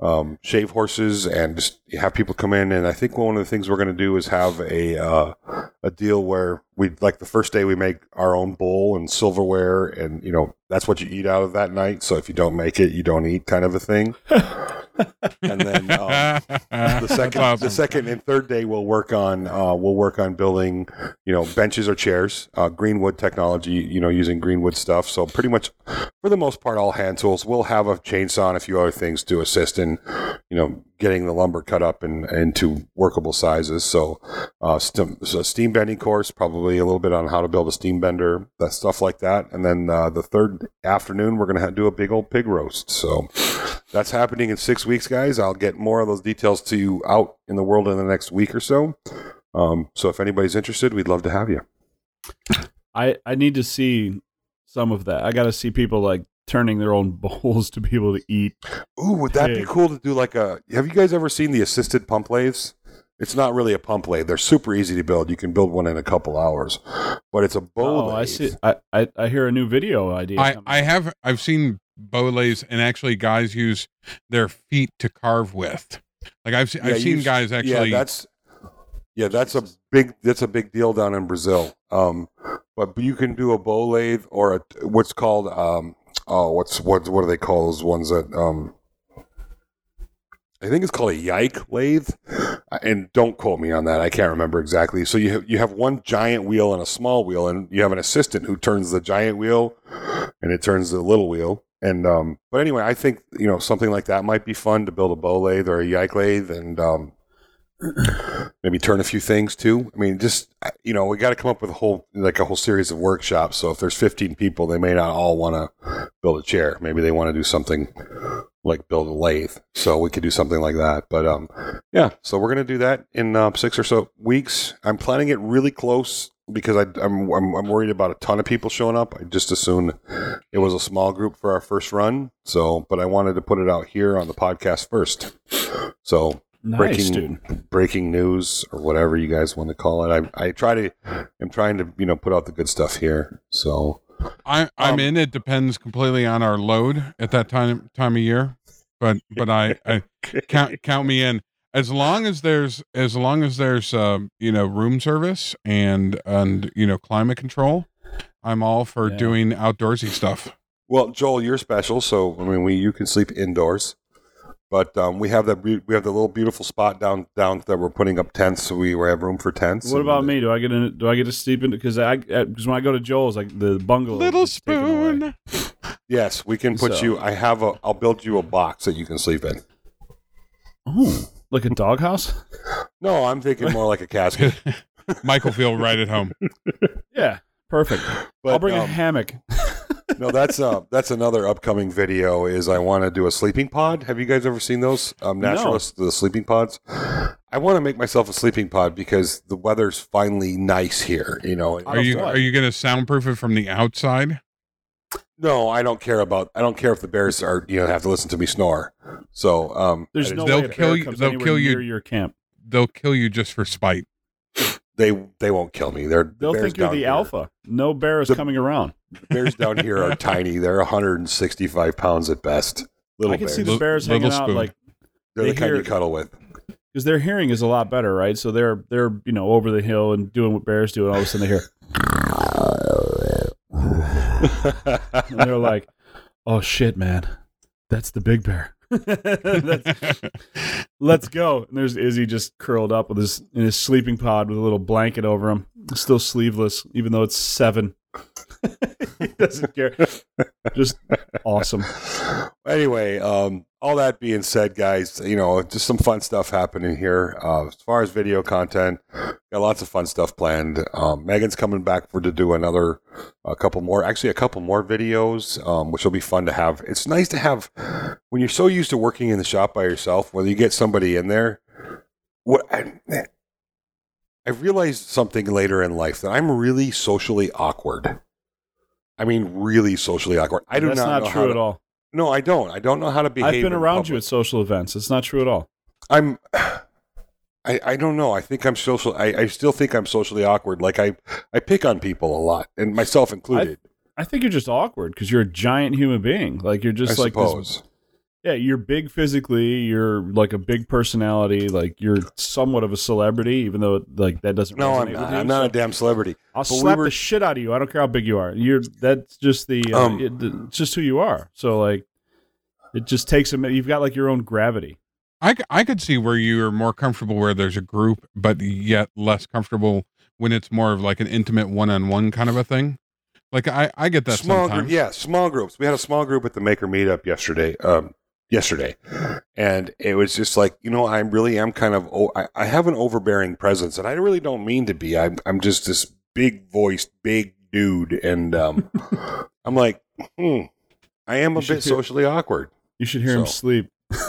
S1: um, shave horses, and just have people come in. And I think one of the things we're going to do is have a uh, a deal where we like the first day we make our own bowl and silverware, and you know that's what you eat out of that night. So if you don't make it, you don't eat, kind of a thing. and then um, the second
S3: That's
S1: the second and third day we'll work on uh, we'll work on building you know benches or chairs uh, greenwood technology you know using greenwood stuff so pretty much for the most part all hand tools we'll have a chainsaw and a few other things to assist in you know getting the lumber cut up and into workable sizes so uh steam, so steam bending course probably a little bit on how to build a steam bender that stuff like that and then uh, the third afternoon we're going to do a big old pig roast so that's happening in six weeks, guys. I'll get more of those details to you out in the world in the next week or so. Um, so if anybody's interested, we'd love to have you.
S2: I I need to see some of that. I got to see people like turning their own bowls to be able to eat.
S1: Ooh, would that be cool to do like a? Have you guys ever seen the assisted pump lathes? It's not really a pump lathe. They're super easy to build. You can build one in a couple hours, but it's a bow
S2: Oh, I see. I, I I hear a new video idea.
S3: I,
S2: coming.
S3: I have I've seen bow lathes and actually guys use their feet to carve with. Like I've se-
S1: Yeah,
S3: I've seen
S1: you-
S3: guys actually.
S1: Yeah, that's yeah, that's a big that's a big deal down in Brazil. Um, but you can do a bow lathe or a what's called um oh what's what what do they call those ones that um I think it's called a yike lathe, and don't quote me on that. I can't remember exactly. So you have, you have one giant wheel and a small wheel, and you have an assistant who turns the giant wheel, and it turns the little wheel. And um, but anyway, I think you know something like that might be fun to build a bow lathe or a yike lathe, and um, maybe turn a few things too. I mean, just you know, we got to come up with a whole like a whole series of workshops. So if there's 15 people, they may not all want to build a chair. Maybe they want to do something like build a lathe. So we could do something like that. But um, yeah. So we're gonna do that in uh, six or so weeks. I'm planning it really close because I, I'm, I'm I'm worried about a ton of people showing up. I just assumed it was a small group for our first run. So, but I wanted to put it out here on the podcast first. So
S2: Nice,
S1: breaking
S2: dude.
S1: breaking news or whatever you guys want to call it. I I try to I'm trying to you know put out the good stuff here. So
S3: I, I'm
S1: Um,
S3: in. It depends completely on our load at that time time of year, but but I, I count count me in as long as there's as long as there's um, you know room service and and you know climate control. I'm all for
S2: Yeah.
S3: doing outdoorsy stuff.
S1: well, Joel, you're special. So I mean, we you can sleep indoors. But um, we have that we we have the little beautiful spot down down that we're putting up tents, so we have room for tents.
S2: What about me? Do I get in? Do I get to sleep in? Because I because when I go to Joel's, like the bungalow,
S3: Little
S2: is taken away.
S3: spoon.
S1: Yes, we can put
S2: So-
S1: you. I have a. I'll build you a box that you can sleep in.
S2: Ooh, like a doghouse.
S1: No, I'm thinking more like a casket.
S3: Michael feel right at home.
S2: Yeah, perfect.
S1: But,
S2: I'll bring a
S1: um,
S2: hammock.
S1: no, that's uh that's another upcoming video. Is I want to do a sleeping pod. Have you guys ever seen those? Um,
S2: No.
S1: the sleeping pods. I want to make myself a sleeping pod because the weather's finally nice here. You know.
S3: Are you
S2: what?
S3: are you going to soundproof it from the outside?
S1: No, I don't care about. I don't care if the bears are you know have to listen to me snore. So um,
S2: There's no
S3: They'll
S2: way a
S3: kill you-
S2: comes
S3: they'll kill you-
S2: near your camp.
S3: They'll kill you just for spite.
S1: They they won't kill me. They're
S2: They'll think you're the
S1: here-
S2: alpha. No bear is
S1: The-
S2: coming around.
S1: Bears down here are tiny. They're 165 pounds at best. Little
S2: I can
S1: bears.
S2: see the bears
S3: little
S2: hanging out
S3: spoon.
S2: like
S1: They're
S2: they
S1: the kind
S2: hear-
S1: you cuddle with.
S2: because their hearing is a lot better, right? So they're they're you know over the hill and doing what bears do, and all of a sudden they hear, and they're like, "Oh shit, man, that's the big bear." Let's go. And there's Izzy just curled up with his in his sleeping pod with a little blanket over him, still sleeveless, even though it's seven. he doesn't care. Just awesome.
S1: anyway, um, all that being said, guys, you know, just some fun stuff happening here. Uh, as far as video content, got lots of fun stuff planned. Um, Megan's coming back for to do another, a couple more, actually a couple more videos, um, which will be fun to have. It's nice to have when you're so used to working in the shop by yourself. Whether you get somebody in there, what I, I realized something later in life that I'm really socially awkward. I mean, really socially awkward. I do
S2: That's
S1: not,
S2: not,
S1: know
S2: true
S1: to,
S2: at all.
S1: no, I don't. I don't know how to behave.
S2: I've been around you at social events. It's not true at all.
S1: I'm. I, I don't know. I think I'm social. I, I still think I'm socially awkward. Like I, I pick on people a lot, and myself included.
S2: I think you're just awkward because you're a giant human being. Like you're just
S1: I
S2: like this
S1: suppose.
S2: Yeah, you're big physically. You're like a big personality. Like you're somewhat of a celebrity, even though like that doesn't.
S1: No, I'm not.
S2: you.
S1: I'm not
S2: So
S1: a damn celebrity.
S2: I'll
S1: but we
S2: slap
S1: were-
S2: the shit out of you. I don't care how big you are. You're that's just the. Uh,
S1: Um,
S2: it, it's just who you are. So like, it just takes a. minute. You've got like your own gravity.
S3: I I could see where you're more comfortable where there's a group, but yet less comfortable when it's more of like an intimate one on one kind of a thing. Like I, I get that
S1: small
S3: sometimes.
S1: group, yeah, small groups. We had a small group at the Maker Meetup yesterday. Um, yesterday, and it was just like you know, I really am kind of. Oh, I, I have an overbearing presence, and I really don't mean to be. I'm I'm just this big voiced, big dude, and um, I'm like, hmm, I am a
S2: You should
S1: bit
S2: hear-
S1: socially awkward.
S2: You should hear him sleep.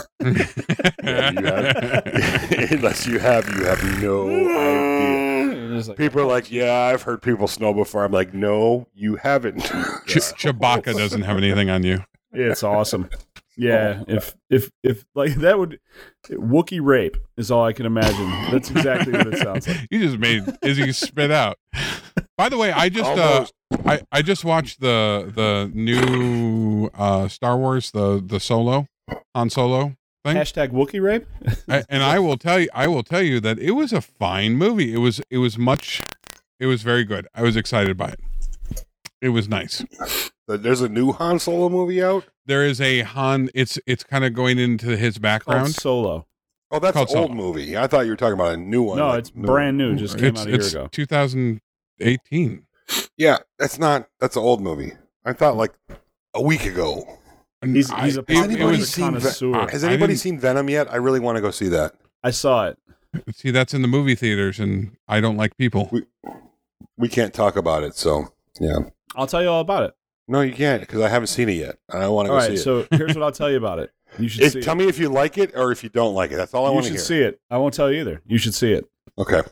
S1: Yeah, you have- Unless you have, you have no idea.
S2: Like,
S1: People are like, yeah, I've heard people snow before. I'm like, no, you haven't.
S3: Ch- Chewbacca doesn't have anything on you.
S2: It's awesome. Yeah, if if if like that would Wookie rape is all I can imagine. That's exactly what it sounds like.
S3: You just made Izzy spit out. By the way, I just uh, I, I just watched the the new uh, Star Wars the the Solo on Solo thing,
S2: Hashtag Wookie rape.
S3: I, and I will tell you I will tell you that it was a fine movie. It was it was much it was very good. I was excited by it. It was nice.
S1: There's a new Han Solo movie out.
S3: There is a Han. It's it's kind of going into his
S2: Called
S3: background.
S2: Solo.
S1: Oh, that's an old
S3: Solo.
S1: movie. I thought you were talking about a new one.
S2: No,
S1: like
S2: it's
S1: new-
S2: brand new. Just came
S3: It's,
S2: out a year
S3: it's
S2: ago.
S3: 2018.
S1: Yeah, that's not. That's an old movie. I thought like a week ago.
S2: He's-
S3: I-
S2: he's a
S3: it- it
S1: Anybody
S3: was-
S1: seen? Ve- has anybody seen Venom yet? I really want to go see that.
S2: I saw it.
S3: See, that's in the movie theaters, and I don't like people.
S1: We can't talk about it, so yeah.
S2: I'll tell you all about it.
S1: No, you can't because I haven't seen it yet. I don't want to
S2: All
S1: go see
S2: right.
S1: it.
S2: So here's what I'll tell you about it. You should
S1: If-
S2: see
S1: tell
S2: it.
S1: me if you like it or if you don't like it. That's all I
S2: You
S1: want to hear.
S2: You should see it. I won't tell you either. You should see it.
S1: Okay.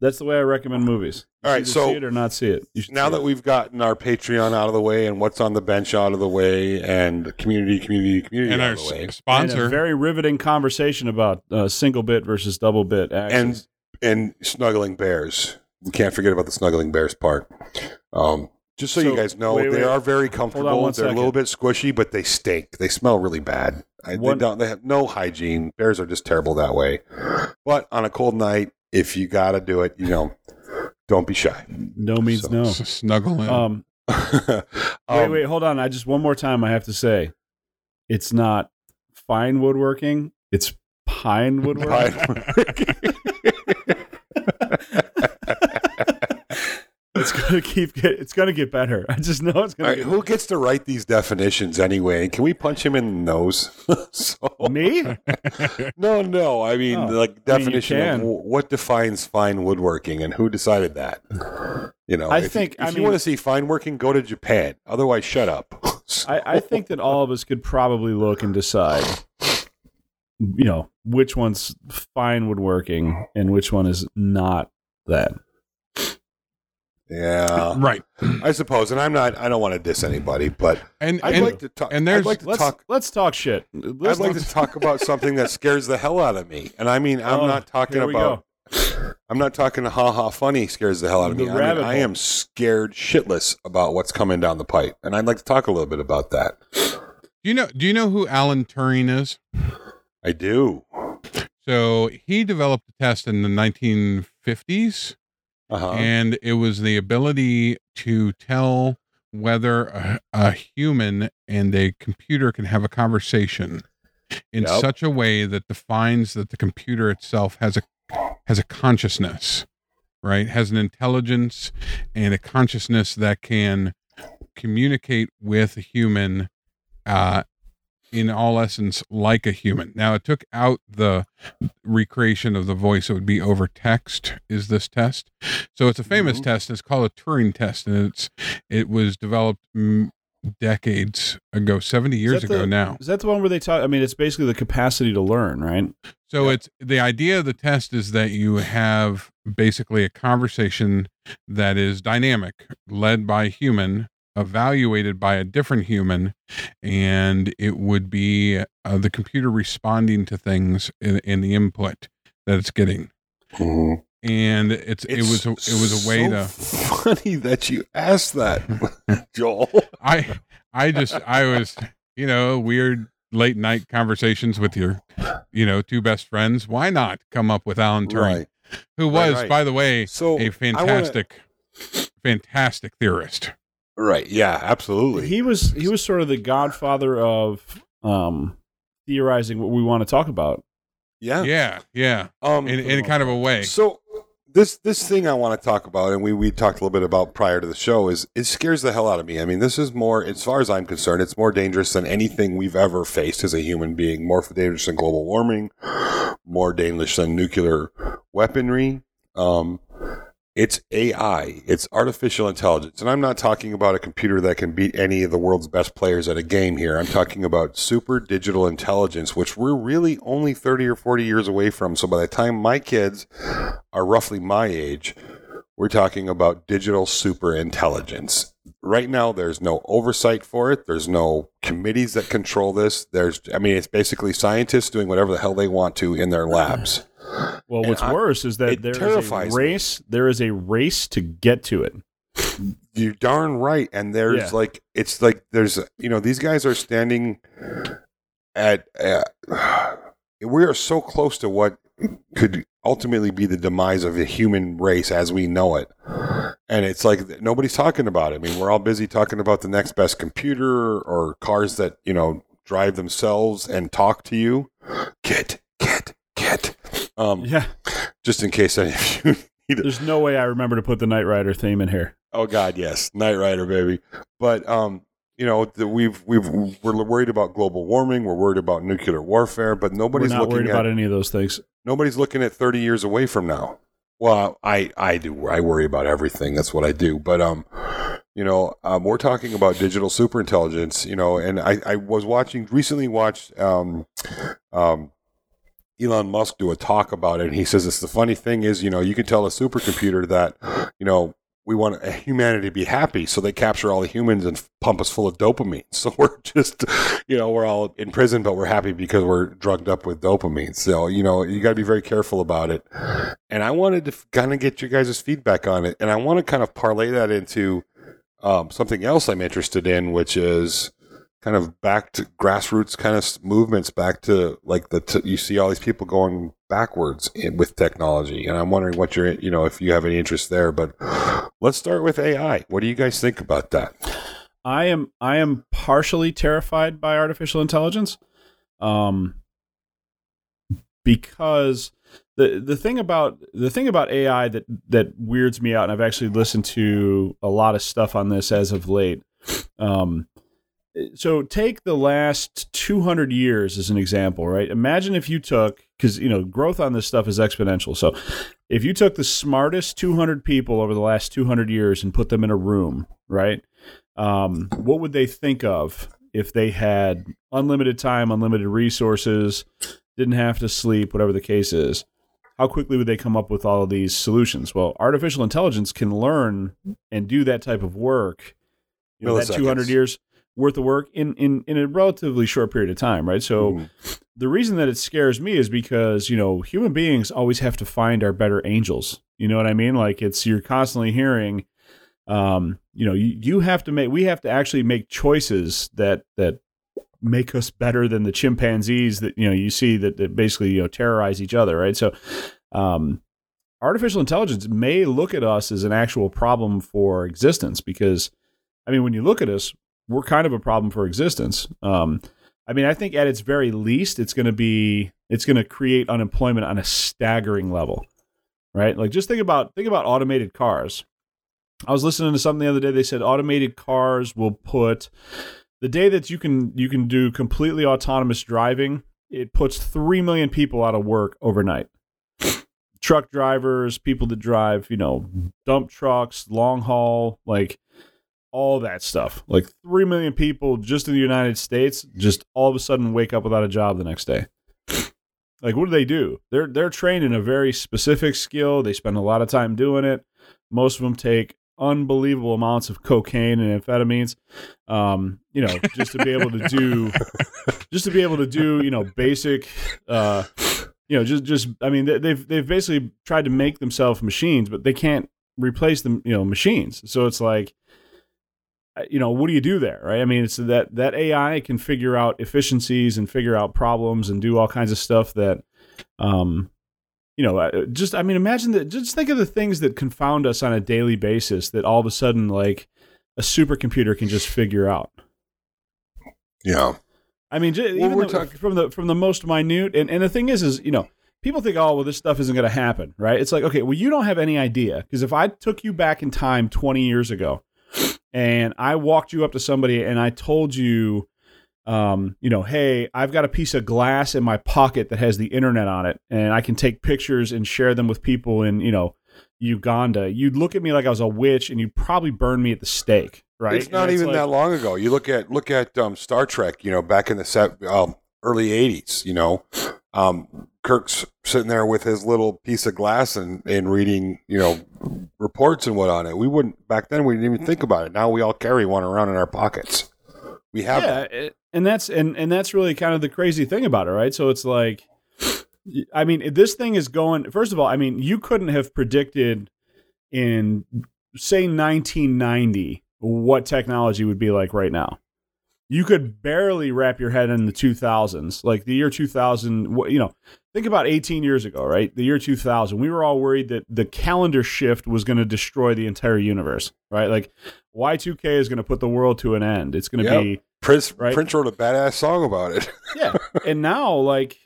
S2: That's the way I recommend movies. You
S1: All right, so-
S2: see it or not see it. You should
S1: now
S2: see
S1: that
S2: it.
S1: we've gotten our Patreon out of the way and what's on the bench out of the way and community, community, community
S3: and
S1: out
S3: our
S1: of the way,
S3: s-
S2: And
S3: sponsor.
S2: a very riveting conversation about uh, single bit versus double bit actions.
S1: and snuggling bears. We can't forget about the snuggling bears part. Um, just so,
S2: So,
S1: you guys know,
S2: wait,
S1: they
S2: wait.
S1: are very comfortable.
S2: one
S1: They're a little bit squishy, but they stink. They smell really bad. I, they don't. They have no hygiene. Bears are just terrible that way. But on a cold night, if you got to do it, you know, don't be shy.
S2: no means
S1: So-
S2: no.
S3: S- snuggle in.
S2: Um, wait,
S1: Um,
S2: wait, hold on. I just one more time. I have to say, it's not fine woodworking. It's pine woodworking. it's gonna keep. Get, it's gonna get better. I just know it's gonna
S1: right,
S2: get
S1: who gets to write these definitions anyway? Can we punch him in the nose? so,
S2: me.
S1: no, no. I mean,
S2: Oh,
S1: like
S2: I mean,
S1: definition of what defines fine woodworking and who decided that. You know,
S2: I
S1: if you-
S2: think-
S1: if
S2: I
S1: you
S2: mean-
S1: want to see fine working, go to Japan. Otherwise, shut up. So-
S2: I, I think that all of us could probably look and decide, you know, which one's fine woodworking and which one is not that.
S1: Yeah,
S3: right.
S1: I suppose. And I'm not. I don't want to diss anybody, but
S3: And
S1: I'd
S3: and,
S1: like to talk.
S3: and
S1: I'd
S3: there's-
S1: like to
S2: Let's
S1: talk.
S2: let's talk shit.
S1: I'd like to talk about something that scares the hell out of me. And I mean, I'm
S2: Oh,
S1: not talking
S2: here we
S1: about. I'm not talking ha ha funny scares the hell out of
S2: The
S1: me. I, mean, I am scared shitless about what's coming down the pipe, and I'd like to talk a little bit about that.
S3: do you know do you know who Alan Turing is?
S1: I do.
S3: So he developed a test in the 1950s,
S1: Uh-huh.
S3: and it was the ability to tell whether a, a human and a computer can have a conversation in
S1: Yep.
S3: such a way that defines that the computer itself has a has a consciousness, right? Has an intelligence and a consciousness that can communicate with a human uh in all essence like a human. Now it took out the recreation of the voice. It would be over text is this test. So it's a famous
S1: Mhm.
S3: test. It's called a Turing test and it's it was developed mm, decades ago, 70 years ago
S2: the-
S3: now.
S2: Is that the one where they talk? I mean, it's basically the capacity to learn, right?
S3: So
S1: Yeah.
S3: it's the idea of the test is that you have basically a conversation that is dynamic, led by human, evaluated by a different human, and it would be uh, the computer responding to things in, in the input that it's getting.
S1: Mhm.
S3: And it's, it was a, it was a way
S1: so
S3: to
S1: funny that you asked that, Joel.
S3: I I just I was you know weird late night conversations with your you know two best friends. Why not come up with Alan Turing,
S1: Right.
S3: who was
S1: right.
S3: by the way
S1: So
S3: a fantastic fantastic theorist.
S1: Right. Yeah. Absolutely.
S2: He was he was sort of the godfather of um, theorizing what we want to talk about.
S1: yeah.
S3: Yeah, yeah,
S1: Um.
S3: in in kind of a way.
S1: So this this thing I want to talk about, and we we talked a little bit about prior to the show, is it scares the hell out of me. I mean, this is more, as far as I'm concerned, it's more dangerous than anything we've ever faced as a human being. More dangerous than global warming, more dangerous than nuclear weaponry. Um, it's AI. It's artificial intelligence, and I'm not talking about a computer that can beat any of the world's best players at a game. Here, I'm talking about super digital intelligence, which we're really only 30 or 40 years away from. So by the time my kids are roughly my age, we're talking about digital super intelligence. Right now, there's no oversight for it. There's no committees that control this. There's, I mean, it's basically scientists doing whatever the hell they want to in their labs.
S2: Well,
S1: And
S2: what's
S1: I-
S2: worse is that there is a
S1: me.
S2: race. There is a race to get to it.
S1: You're darn right. And there's
S2: Yeah.
S1: like, it's like there's, you know, these guys are standing at, uh, we are so close to what could ultimately be the demise of the human race as we know it. And it's like nobody's talking about it. I mean, we're all busy talking about the next best computer or cars that, you know, drive themselves and talk to you. Get, get, get. Um,
S2: Yeah,
S1: just in case any of you need it.
S2: there's no way I remember to put the Knight Rider theme in here.
S1: Oh God, yes, Knight Rider, baby. But um, you know, the, we've we've we're worried about global warming. We're worried about nuclear warfare, but nobody's looking
S2: worried
S1: at
S2: about any of those things.
S1: nobody's looking at 30 years away from now. Well, I I do. I worry about everything. That's what I do. But um, you know, um, we're talking about digital superintelligence. You know, and I I was watching recently watched um um Elon Musk do a talk about it, and he says it's the funny thing is, you know, you can tell a supercomputer that, you know, we want humanity to be happy, so they capture all the humans and pump us full of dopamine. So we're just, you know, we're all in prison, but we're happy because we're drugged up with dopamine. So you know, you got to be very careful about it. And I wanted to kind of get you guys' feedback on it, and I want to kind of parlay that into um, something else I'm interested in, which is kind of back to grassroots kind of movements, back to like the t- you see all these people going backwards in, with technology, and I'm wondering what you're you know if you have any interest there. But let's start with AI. What do you guys think about that?
S2: I am I am partially terrified by artificial intelligence, um, because the the thing about the thing about AI that that weirds me out, and I've actually listened to a lot of stuff on this as of late. Um, so take the last 200 years as an example, right? Imagine if you took because you know growth on this stuff is exponential. So if you took the smartest 200 people over the last 200 years and put them in a room, right? Um, what would they think of if they had unlimited time, unlimited resources, didn't have to sleep, whatever the case is? How quickly would they come up with all of these solutions? Well, artificial intelligence can learn and do that type of work. You know, that 200 years worth of work in, in, in a relatively short period of time, right? So mm. the reason that it scares me is because, you know, human beings always have to find our better angels. You know what I mean? Like it's you're constantly hearing um, you know, you, you have to make we have to actually make choices that that make us better than the chimpanzees that you know you see that, that basically you know terrorize each other, right? So um artificial intelligence may look at us as an actual problem for existence because I mean when you look at us, we're kind of a problem for existence. Um, I mean, I think at its very least, it's going to be it's going to create unemployment on a staggering level, right? Like just think about think about automated cars. I was listening to something the other day. They said automated cars will put the day that you can you can do completely autonomous driving. It puts three million people out of work overnight. Truck drivers, people that drive, you know, dump trucks, long haul, like all that stuff. Like 3 million people just in the United States just all of a sudden wake up without a job the next day. Like what do they do? They're they're trained in a very specific skill. They spend a lot of time doing it. Most of them take unbelievable amounts of cocaine and amphetamines um, you know just to be able to do just to be able to do you know basic uh, you know just just i mean they've they've basically tried to make themselves machines but they can't replace them you know machines so it's like you know, what do you do there, right? I mean, it's that that AI can figure out efficiencies and figure out problems and do all kinds of stuff that, um, you know, uh, just I mean, imagine that. Just think of the things that confound us on a daily basis that all of a sudden, like a supercomputer can just figure out.
S1: Yeah,
S2: I mean, just, well, even talking- from the from the most minute, and and the thing is, is you know, people think, oh, well, this stuff isn't going to happen, right? It's like, okay, well, you don't have any idea because if I took you back in time twenty years ago and I walked you up to somebody and I told you, um, you know, hey, I've got a piece of glass in my pocket that has the internet on it, and I can take pictures and share them with people in, you know, Uganda. You'd look at me like I was a witch, and you'd probably burn me at the stake. Right?
S1: It's not even like, that long ago. You look at look at um, Star Trek. You know, back in the set, um, early '80s. You know, um, Kirk's sitting there with his little piece of glass and, and reading, you know, reports and what on it. We wouldn't back then. We didn't even think about it. Now we all carry one around in our pockets. We have,
S2: yeah, it, and that's and and that's really kind of the crazy thing about it, right? So it's like, I mean, this thing is going. First of all, I mean, you couldn't have predicted in say 1990 what technology would be like right now you could barely wrap your head in the 2000s like the year 2000 you know think about 18 years ago right? The year 2000 we were all worried that the calendar shift was going to destroy the entire universe right? Like y2k is going to put the world to an end. It's going to yep. be
S1: prince right? prince wrote a badass song about it.
S2: Yeah. And now like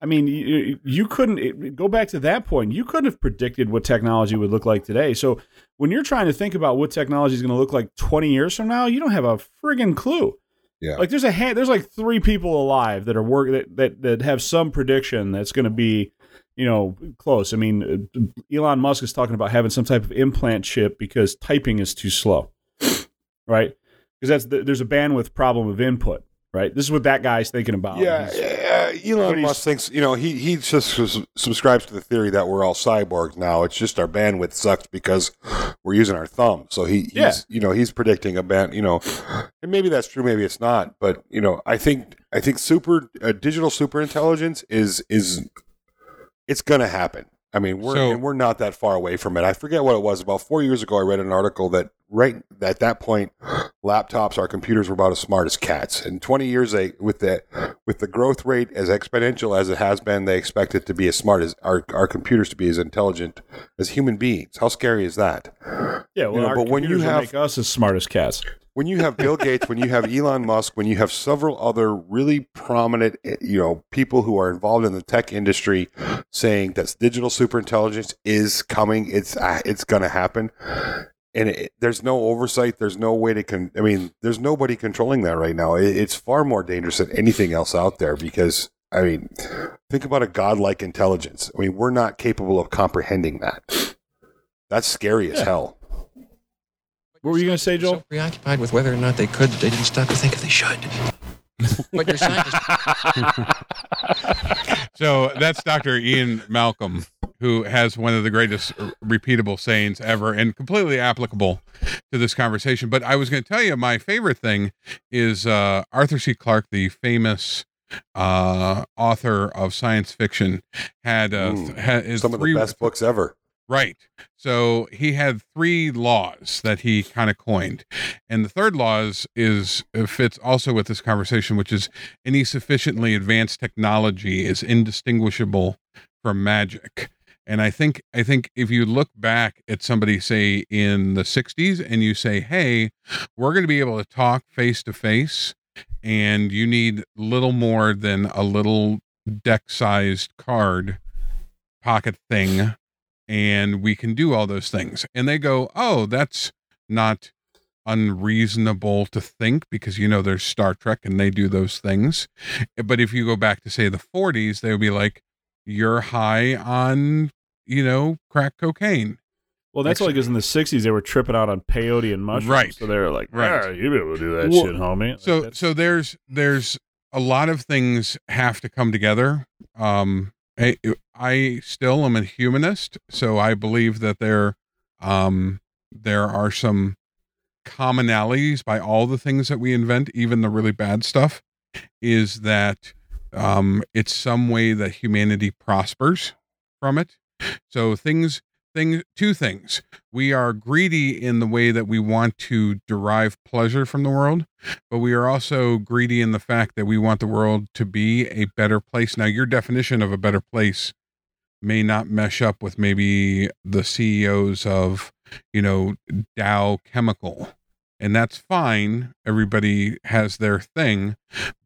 S2: i mean you, you couldn't it, go back to that point you couldn't have predicted what technology would look like today. So when you're trying to think about what technology is going to look like 20 years from now you don't have a friggin' clue
S1: yeah.
S2: Like there's a hand, there's like three people alive that are work that that, that have some prediction that's going to be, you know, close. I mean, uh, Elon Musk is talking about having some type of implant chip because typing is too slow, right? Because that's the, there's a bandwidth problem of input, right? This is what that guy's thinking about.
S1: Yeah,
S2: He's-
S1: yeah, Elon Musk thinks you know he he just subscribes to the theory that we're all cyborgs now. It's just our bandwidth sucks because we're using our thumb. So he he's
S2: Yeah.
S1: you know he's predicting a band. You know, and maybe that's true, maybe it's not. But you know, I think I think super uh, digital super intelligence is is it's gonna happen. I mean, we're
S3: So-
S1: and we're not that far away from it. I forget what it was. About four years ago, I read an article that right at that point, laptops, our computers were about as smart as cats. And twenty years they, with the with the growth rate as exponential as it has been, they expect it to be as smart as our our computers to be as intelligent as human beings. How scary is that?
S2: yeah. Well,
S1: know,
S2: our
S1: but when you have-
S2: make us as smart as cats.
S1: when you have Bill Gates, when you have Elon Musk, when you have several other really prominent, eh, you know, people who are involved in the tech industry saying that digital superintelligence is coming, it's uh, it's going to happen, and it, there's no oversight, there's no way to con. I mean, there's nobody controlling that right now. It, it's far more dangerous than anything else out there because. I mean, think about a godlike intelligence. I mean, we're not capable of comprehending that. That's scary as
S2: Yeah.
S1: hell.
S2: What were you going to say, Joel?
S4: So preoccupied with whether or not they could, they didn't stop to think if they should. but your scientists
S3: So that's Dr. Ian Malcolm, who has one of the greatest repeatable sayings ever and completely applicable to this conversation. But I was going to tell you my favorite thing is uh, Arthur C. Clarke, the famous uh, author of science fiction, had, uh, th-
S1: Mm.
S3: had his
S1: Some of
S3: three,
S1: the best books ever.
S3: Right. So he had three laws that he kind of coined. And the third law is, is uh, fits also with this conversation, which is any sufficiently advanced technology is indistinguishable from magic. And I think I think if you look back at somebody say in the 60s and you say, "Hey, we're going to be able to talk face to face and you need little more than a little deck-sized card pocket thing and we can do all those things. And they go, oh, that's not unreasonable to think because you know there's Star Trek and they do those things. But if you go back to say the 40s, they would be like, you're high on, you know, crack cocaine.
S2: Well, that's only because in the '60s they were tripping out on peyote and mushrooms.
S3: Right.
S2: So they were like,
S3: Right.
S2: "Right, you be able to do that
S3: Well,
S2: shit, homie." Like,
S3: So
S2: that's-
S3: so there's there's a lot of things have to come together. Um I, I still am a humanist, so I believe that there um there are some commonalities by all the things that we invent, even the really bad stuff, is that um it's some way that humanity prospers from it. So things thing two things. We are greedy in the way that we want to derive pleasure from the world but we are also greedy in the fact that we want the world to be a better place. Now, your definition of a better place may not mesh up with maybe the CEOs of, you know, Dow Chemical. And that's fine. Everybody has their thing,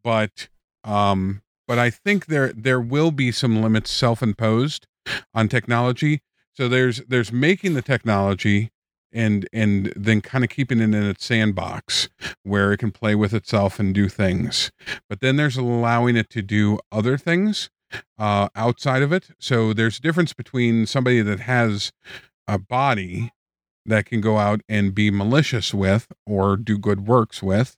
S3: but um but I think there there will be some limits self-imposed on technology. So there's there's making the technology and and then kind of keeping it in its sandbox where it can play with itself and do things. But then there's allowing it to do other things uh, outside of it. So there's a difference between somebody that has a body that can go out and be malicious with or do good works with,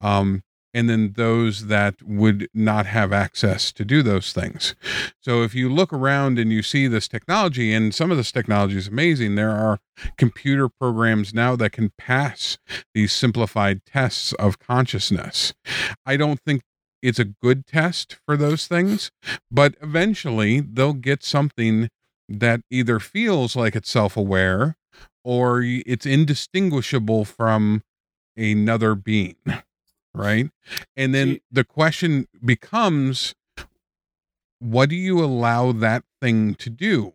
S3: um, and then those that would not have access to do those things. So if you look around and you see this technology, and some of this technology is amazing, there are computer programs now that can pass these simplified tests of consciousness. I don't think it's a good test for those things, but eventually they'll get something that either feels like it's self aware or it's indistinguishable from another being. Right. And then the question becomes what do you allow that thing to do?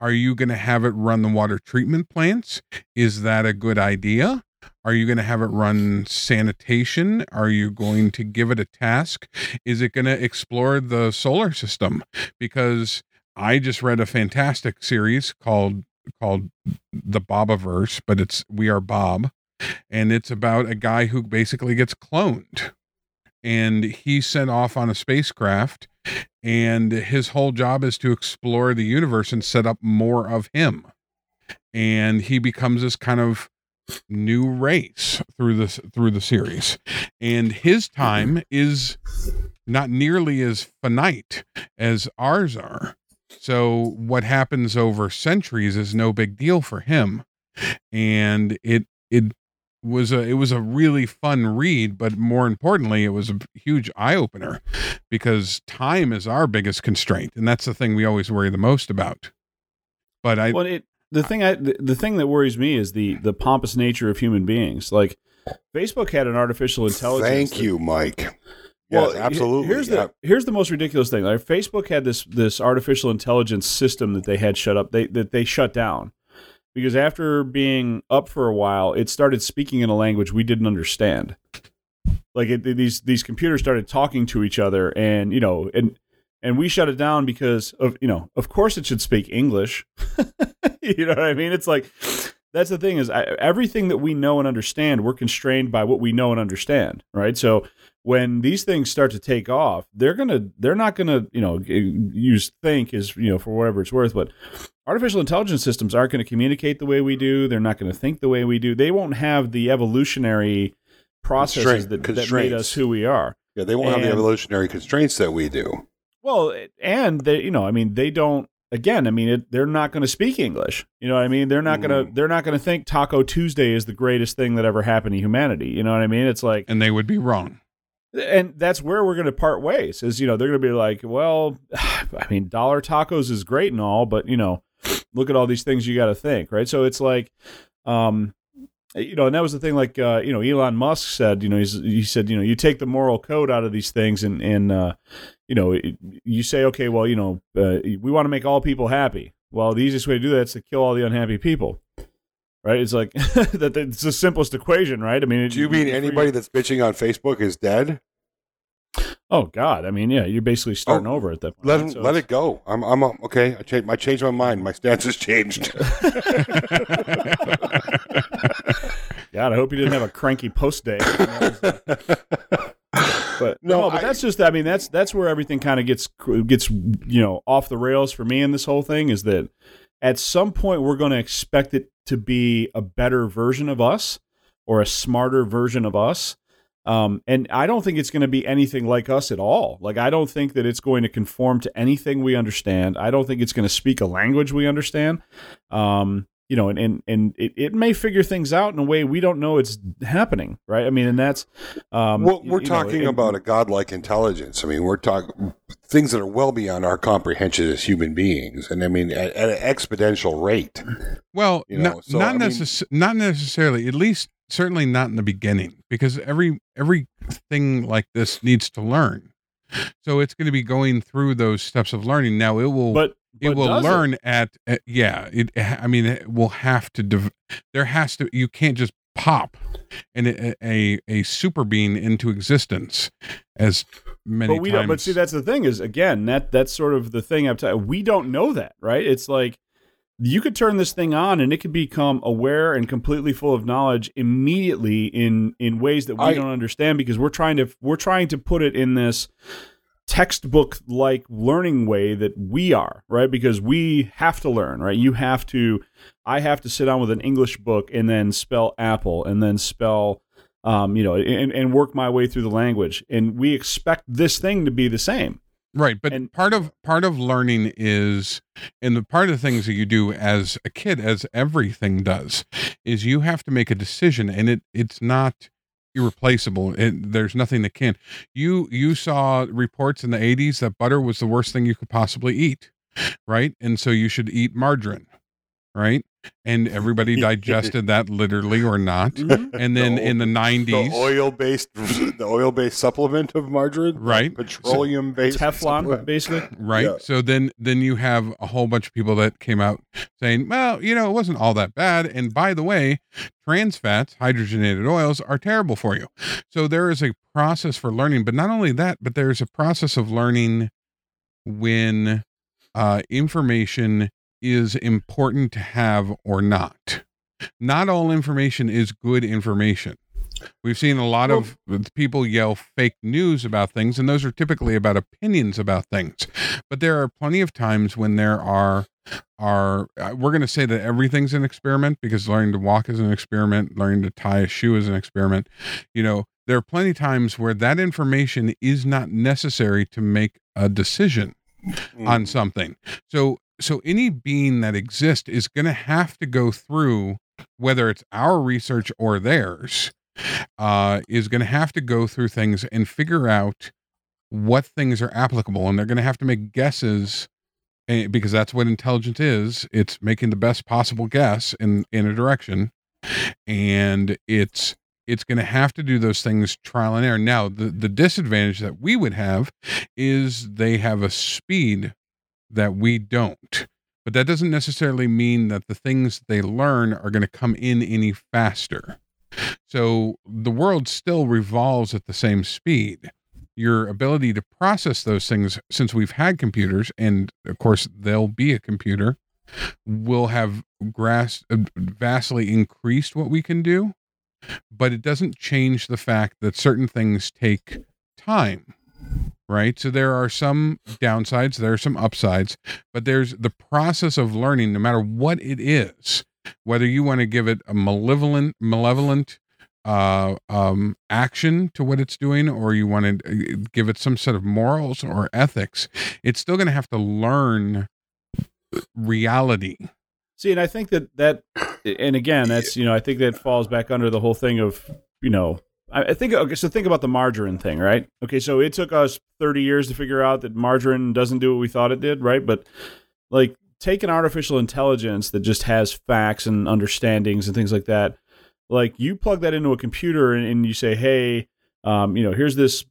S3: Are you going to have it run the water treatment plants? Is that a good idea? Are you going to have it run sanitation? Are you going to give it a task? Is it going to explore the solar system? Because I just read a fantastic series called called the Bobiverse, but it's We Are Bob, and it's about a guy who basically gets cloned, and he's sent off on a spacecraft, and his whole job is to explore the universe and set up more of him, and he becomes this kind of new race through this through the series, and his time is not nearly as finite as ours are. So what happens over centuries is no big deal for him, and it it was a it was a really fun read, but more importantly, it was a huge eye opener because time is our biggest constraint, and that's the thing we always worry the most about. But I
S2: Well, it the thing I the, the thing that worries me is the the pompous nature of human beings. Like Facebook had an artificial intelligence.
S1: Thank
S2: that-
S1: you, Mike.
S2: Well,
S1: Yes, absolutely.
S2: Here's
S1: yeah.
S2: the here's the most ridiculous thing. Like Facebook had this this artificial intelligence system that they had shut up. They that they shut down because after being up for a while, it started speaking in a language we didn't understand. Like it, these these computers started talking to each other, and you know, and and we shut it down because of you know, of course, it should speak English. you know what I mean? It's like that's the thing is I, everything that we know and understand, we're constrained by what we know and understand, right? So when these things start to take off, they're gonna they're not gonna you know use think as you know for whatever it's worth, but artificial intelligence systems aren't going to communicate the way we do. They're not going to think the way we do. They won't have the evolutionary processes that, that made
S1: constraints.
S2: us who we are.
S1: Yeah, they won't have the evolutionary constraints that we do.
S2: Well, and they, you know, I mean, they don't. Again, I mean, it, they're not going to speak English. You know what I mean? They're not going to.
S1: Mm.
S2: They're not going to think Taco Tuesday is the greatest thing that ever happened to humanity. You know what I mean? It's like,
S3: and they would be wrong.
S2: And that's where we're going to part ways. Is you know they're going to be like, well, I mean, dollar tacos is great and all, but you know, look at all these things you got to think, right? So it's like, um, you know, and that was the thing. Like, uh, you know, Elon Musk said, you know, he's, he said, you know, you take the moral code out of these things, and and uh, you know, you say, okay, well, you know, uh, we want to make all people happy. Well, the easiest way to do that is to kill all the unhappy people. Right? It's like that. It's the simplest equation, right? I mean,
S1: Do you mean anybody that's bitching on Facebook is dead?
S2: Oh God! I mean, yeah, you're basically starting over at that point.
S1: Let
S2: right? So
S1: let it go. I'm I'm uh, okay. I changed I changed my mind. My stance has changed.
S2: God, I hope you didn't have a cranky post day. But
S1: No,
S2: no, but
S1: I-
S2: that's just. I mean, that's that's where everything kind of gets gets you know off the rails for me in this whole thing is that at some point we're going to expect it to be a better version of us or a smarter version of us. Um, and I don't think it's going to be anything like us at all. Like, I don't think that it's going to conform to anything we understand. I don't think it's going to speak a language we understand. Um, you know, and and, and it, it may figure things out in a way we don't know it's happening, right? I mean, and that's um,
S1: well, we're
S2: you know,
S1: talking
S2: and-
S1: about a godlike intelligence. I mean, we're talking things that are well beyond our comprehension as human beings, and I mean at, at an exponential rate.
S3: Well,
S1: You know,
S3: not
S1: so,
S3: not,
S1: I mean-
S3: not necessarily. At least, certainly not in the beginning, because every every thing like this needs to learn. So it's going to be going through those steps of learning. Now it will
S2: but,
S3: it will learn at, at yeah. It I mean it will have to. Dev- there has to. You can't just pop an, a, a a super being into existence as many
S2: but we
S3: times.
S2: don't. But see, that's the thing is again that that's sort of the thing. I'm. We don't know that, right? It's like you could turn this thing on and it could become aware and completely full of knowledge immediately in in ways that we
S1: I-
S2: don't understand because we're trying to we're trying to put it in this textbook like learning way that we are right? Because we have to learn right? You have to i have to sit down with an english book and then spell apple and then spell um, you know and, and work my way through the language. And we expect this thing to be the same.
S3: Right but
S2: and-
S3: part of part of learning is and the part of the things that you do as a kid as everything does is you have to make a decision and it it's not irreplaceable it, there's nothing that can. You you saw reports in the 80s that butter was the worst thing you could possibly eat right? And so you should eat margarine right and everybody digested that literally or not. And then
S1: The
S3: in the 90s
S1: The oil based the oil based supplement of margarine,
S3: Right.
S1: Petroleum based
S2: teflon basically?
S3: Right.
S1: Yeah.
S3: so then then you have a whole bunch of people that came out saying well you know it wasn't all that bad and by the way trans fats hydrogenated oils are terrible for you. So there is a process for learning but not only that but there's a process of learning when uh, information is important to have or not not all information is good information We've seen a lot of people yell fake news about things, and those are typically about opinions about things. But there are plenty of times when there are are uh, we're going to say that everything's an experiment because learning to walk is an experiment, learning to tie a shoe is an experiment. You know, there are plenty of times where that information is not necessary to make a decision
S1: Mm.
S3: on something. So so any being that exists is going to have to go through whether it's our research or theirs uh is going to have to go through things and figure out what things are applicable and they're going to have to make guesses eh, because that's what intelligence is. It's making the best possible guess in in a direction and it's it's going to have to do those things trial and error. Now the the disadvantage that we would have is they have a speed that we don't. But that doesn't necessarily mean that the things they learn are going to come in any faster. So the world still revolves at the same speed. Your ability to process those things since we've had computers and of course they'll be a computer will have uh, vastly increased what we can do but it doesn't change the fact that certain things take time right so there are some downsides there are some upsides but there's the process of learning no matter what it is whether you want to give it a malevolent malevolent uh, um, action to what it's doing, or you want to uh, give it some set of morals or ethics, it's still going to have to learn reality.
S2: See, and I think that that, and again, that's you know, I think that falls back under the whole thing of you know, I, think okay, so think about the margarine thing, right? Okay, so it took us thirty years to figure out that margarine doesn't do what we thought it did, right? But like, take an artificial intelligence that just has facts and understandings and things like that. Like, you plug that into a computer and, and you say, hey, um, you know, here's this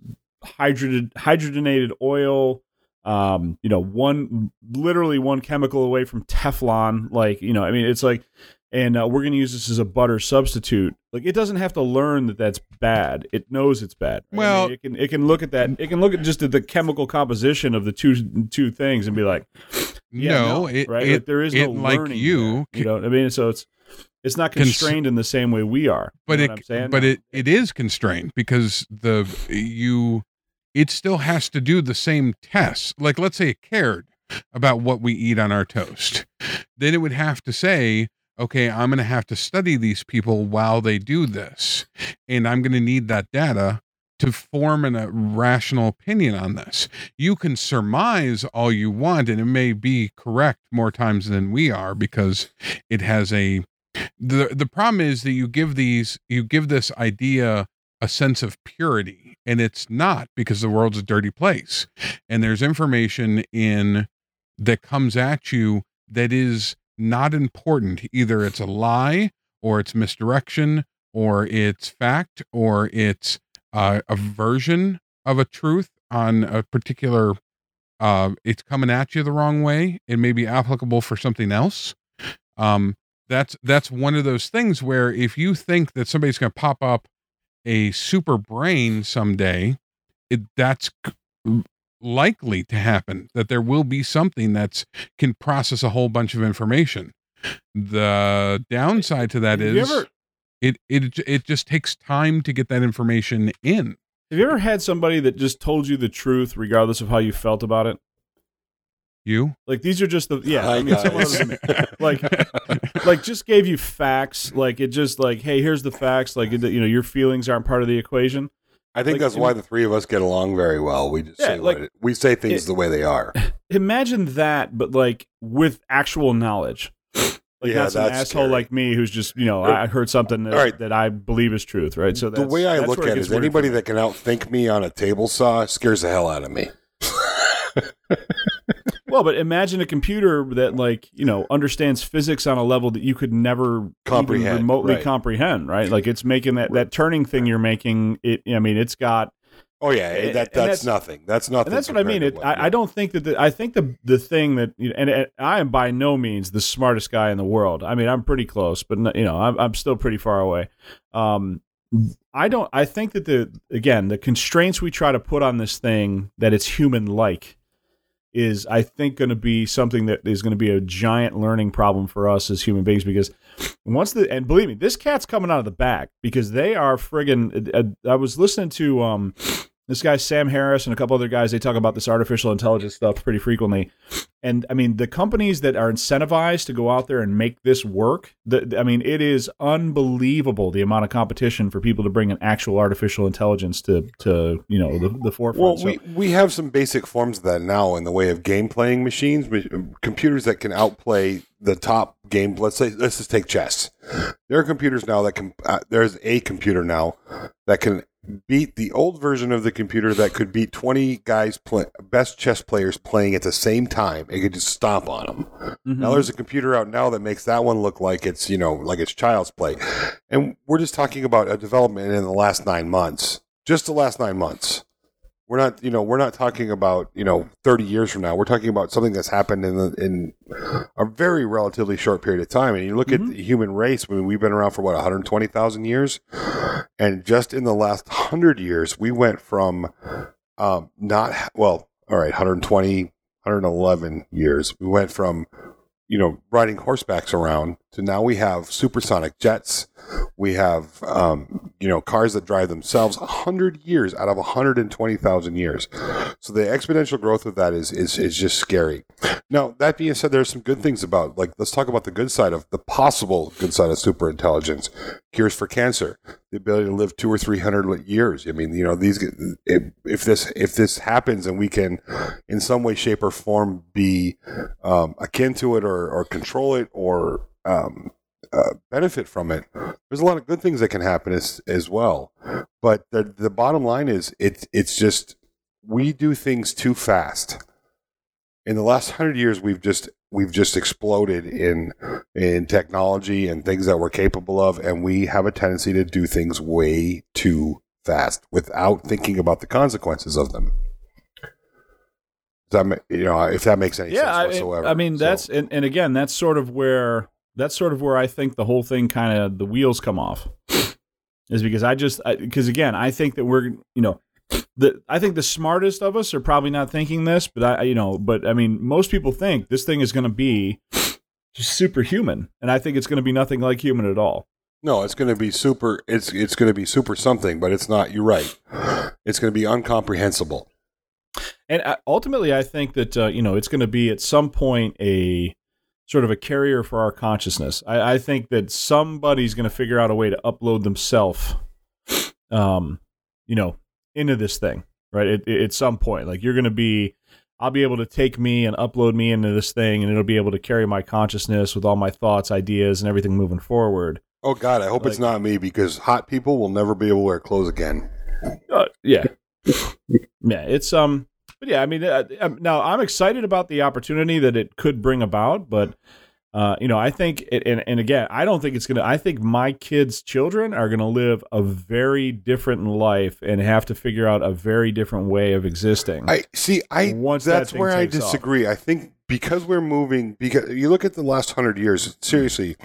S2: hydrogen hydrogenated oil um, you know, one literally one chemical away from Teflon. Like, you know, I mean, it's like, and uh, we're going to use this as a butter substitute. Like, it doesn't have to learn that that's bad. It knows it's bad. right? I
S3: Well-
S2: mean, it can it can look at that. It can look at just at the chemical composition of the two two things and be like, yeah,
S3: no, it,
S2: right?
S3: it,
S2: like, there is
S3: it,
S2: no
S3: like
S2: learning
S3: you,
S2: there, you know I mean? So it's it's not
S3: Cons-
S2: constrained in the same way we are.
S3: but
S2: you
S3: it
S2: know what I'm saying?
S3: but it it is constrained because the you it still has to do the same tests like let's say it cared about what we eat on our toast then it would have to say okay i'm going to have to study these people while they do this and i'm going to need that data to form an, a rational opinion on this. You can surmise all you want and it may be correct more times than we are because it has a the the problem is that you give these you give this idea a sense of purity and it's not because the world's a dirty place and there's information in that comes at you that is not important. Either it's a lie or it's misdirection or it's fact or it's uh, a version of a truth on a particular uh, it's coming at you the wrong way. It may be applicable for something else. Um, that's that's one of those things where if you think that somebody's going to pop up a super brain someday it that's likely to happen that there will be something that's can process a whole bunch of information the downside to that
S2: Have you
S3: is
S2: ever-
S3: it it it just takes time to get that information in
S2: have you ever had somebody that just told you the truth regardless of how you felt about it?
S3: you
S2: Like these are just the yeah. I mean, someone was- like like just gave you facts. Like it just like hey, here's the facts. Like you know, your feelings aren't part of the equation.
S1: I think
S2: Like,
S1: that's why the three of us get along very well. We just
S2: Yeah,
S1: say
S2: like-
S1: what it, we say things
S2: it-
S1: the way they are.
S2: Imagine that, but like with actual knowledge. Like
S1: Yeah,
S2: not some
S1: that's
S2: asshole
S1: scary.
S2: like me who's just you know uh, I heard something that,
S1: right.
S2: that I believe is truth, right? So
S1: the way I
S2: that's
S1: look at it is anybody that can outthink me on a table saw scares the hell out of me.
S2: well, but imagine a computer that like you know understands physics on a level that you could never
S1: Comprehend,
S2: remotely
S1: right.
S2: comprehend, right? Like it's making that that turning thing you're making. It, I mean, it's got
S1: Oh yeah, that that's,
S2: that's-
S1: nothing. That's nothing.
S2: and that's what I mean. It,
S1: what-
S2: I, I don't think that the, I think the the thing that you know, and, and I am by no means the smartest guy in the world. I mean, I'm pretty close, but no- you know, I'm I'm still pretty far away. Um, I don't. I think that the again the constraints we try to put on this thing that it's human like is I think going to be something that is going to be a giant learning problem for us as human beings because once the and believe me, this cat's coming out of the back because they are friggin' I was listening to um this guy Sam Harris and a couple other guys they talk about this artificial intelligence stuff pretty frequently and I mean the companies that are incentivized to go out there and make this work the, I mean it is unbelievable the amount of competition for people to bring an actual artificial intelligence to to you know the, the forefront
S1: Well,
S2: So-
S1: we, we have some basic forms of that now in the way of game playing machines, computers that can outplay the top game. Let's say, let's just take chess. There are computers now that can. Uh, there's a computer now that can beat the old version of the computer that could beat 20 guys play, best chess players playing at the same time. It could just stomp on them.
S2: Mhm.
S1: Now there's a computer out now that makes that one look like it's you know like it's child's play, and we're just talking about a development in the last nine months, just the last nine months. We're not you know we're not talking about you know 30 years from now. We're talking about something that's happened in the, in a very relatively short period of time. And you look
S2: Mhm.
S1: at the human race. I mean, we've been around for what 120,000 years, and just in the last hundred years, we went from um, not well, all right, 120, 111 years. We went from you know, riding horsebacks around to now we have supersonic jets. We have, um, you know, cars that drive themselves. A hundred years out of hundred and twenty thousand years. So the exponential growth of that is is is just scary. Now that being said, there's some good things about like let's talk about the good side of the possible good side of super intelligence. Cures for cancer, the ability to live two or three hundred years. I mean, you know, these if, if this if this happens and we can, in some way, shape, or form, be um, akin to it or or control it or um, uh, benefit from it. There's a lot of good things that can happen as as well. But the the bottom line is it's it's just we do things too fast. In the last hundred years, we've just we've just exploded in in technology and things that we're capable of, and we have a tendency to do things way too fast without thinking about the consequences of them. Does that you know if that makes any
S2: yeah,
S1: sense
S2: I,
S1: whatsoever?
S2: I mean
S1: So-
S2: that's and, and again that's sort of where that's sort of where I think the whole thing kind of the wheels come off is because I just because again I think that we're you know the I think the smartest of us are probably not thinking this, but I you know but I mean most people think this thing is going to be just superhuman, and I think it's going to be nothing like human at all.
S1: No, it's going to be super. It's it's going to be super something, but it's not. You're right. It's going to be incomprehensible.
S2: And uh, ultimately, I think that uh, you know it's going to be at some point a sort of a carrier for our consciousness. I, I think that somebody's going to figure out a way to upload themselves, um, you know, into this thing, right? At, at some point, like you're going to be, I'll be able to take me and upload me into this thing, and it'll be able to carry my consciousness with all my thoughts, ideas, and everything moving forward.
S1: Oh God, I hope it's not me because hot people will never be able to wear clothes again.
S2: Uh, yeah, yeah. It's um, but yeah. I mean, uh, um, now I'm excited about the opportunity that it could bring about, but uh, you know, I think, it, and and again, I don't think it's gonna. I think my kids' children are gonna live a very different life and have to figure out a very different way of existing.
S1: I see. I
S2: Once that
S1: that's
S2: thing
S1: where I
S2: takes off.
S1: disagree. I think because we're moving, because you look at the last hundred years. Seriously,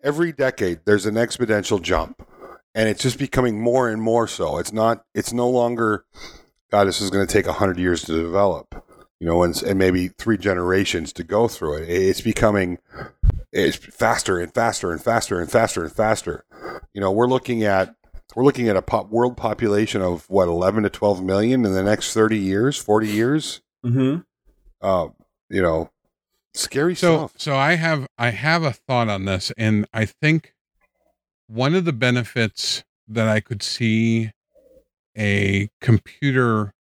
S1: every decade there's an exponential jump, and it's just becoming more and more so. It's not. It's no longer. God, this is going to take hundred years to develop. You know, and, and maybe three generations to go through it. It's becoming. It's faster and faster and faster and faster and faster. You know, we're looking at we're looking at a pop world population of what 11 to 12 million in the next 30 years 40 years
S2: mm-hmm.
S1: uh, you know scary
S3: So
S1: stuff
S3: so I have I have a thought on this and I think one of the benefits that I could see a computer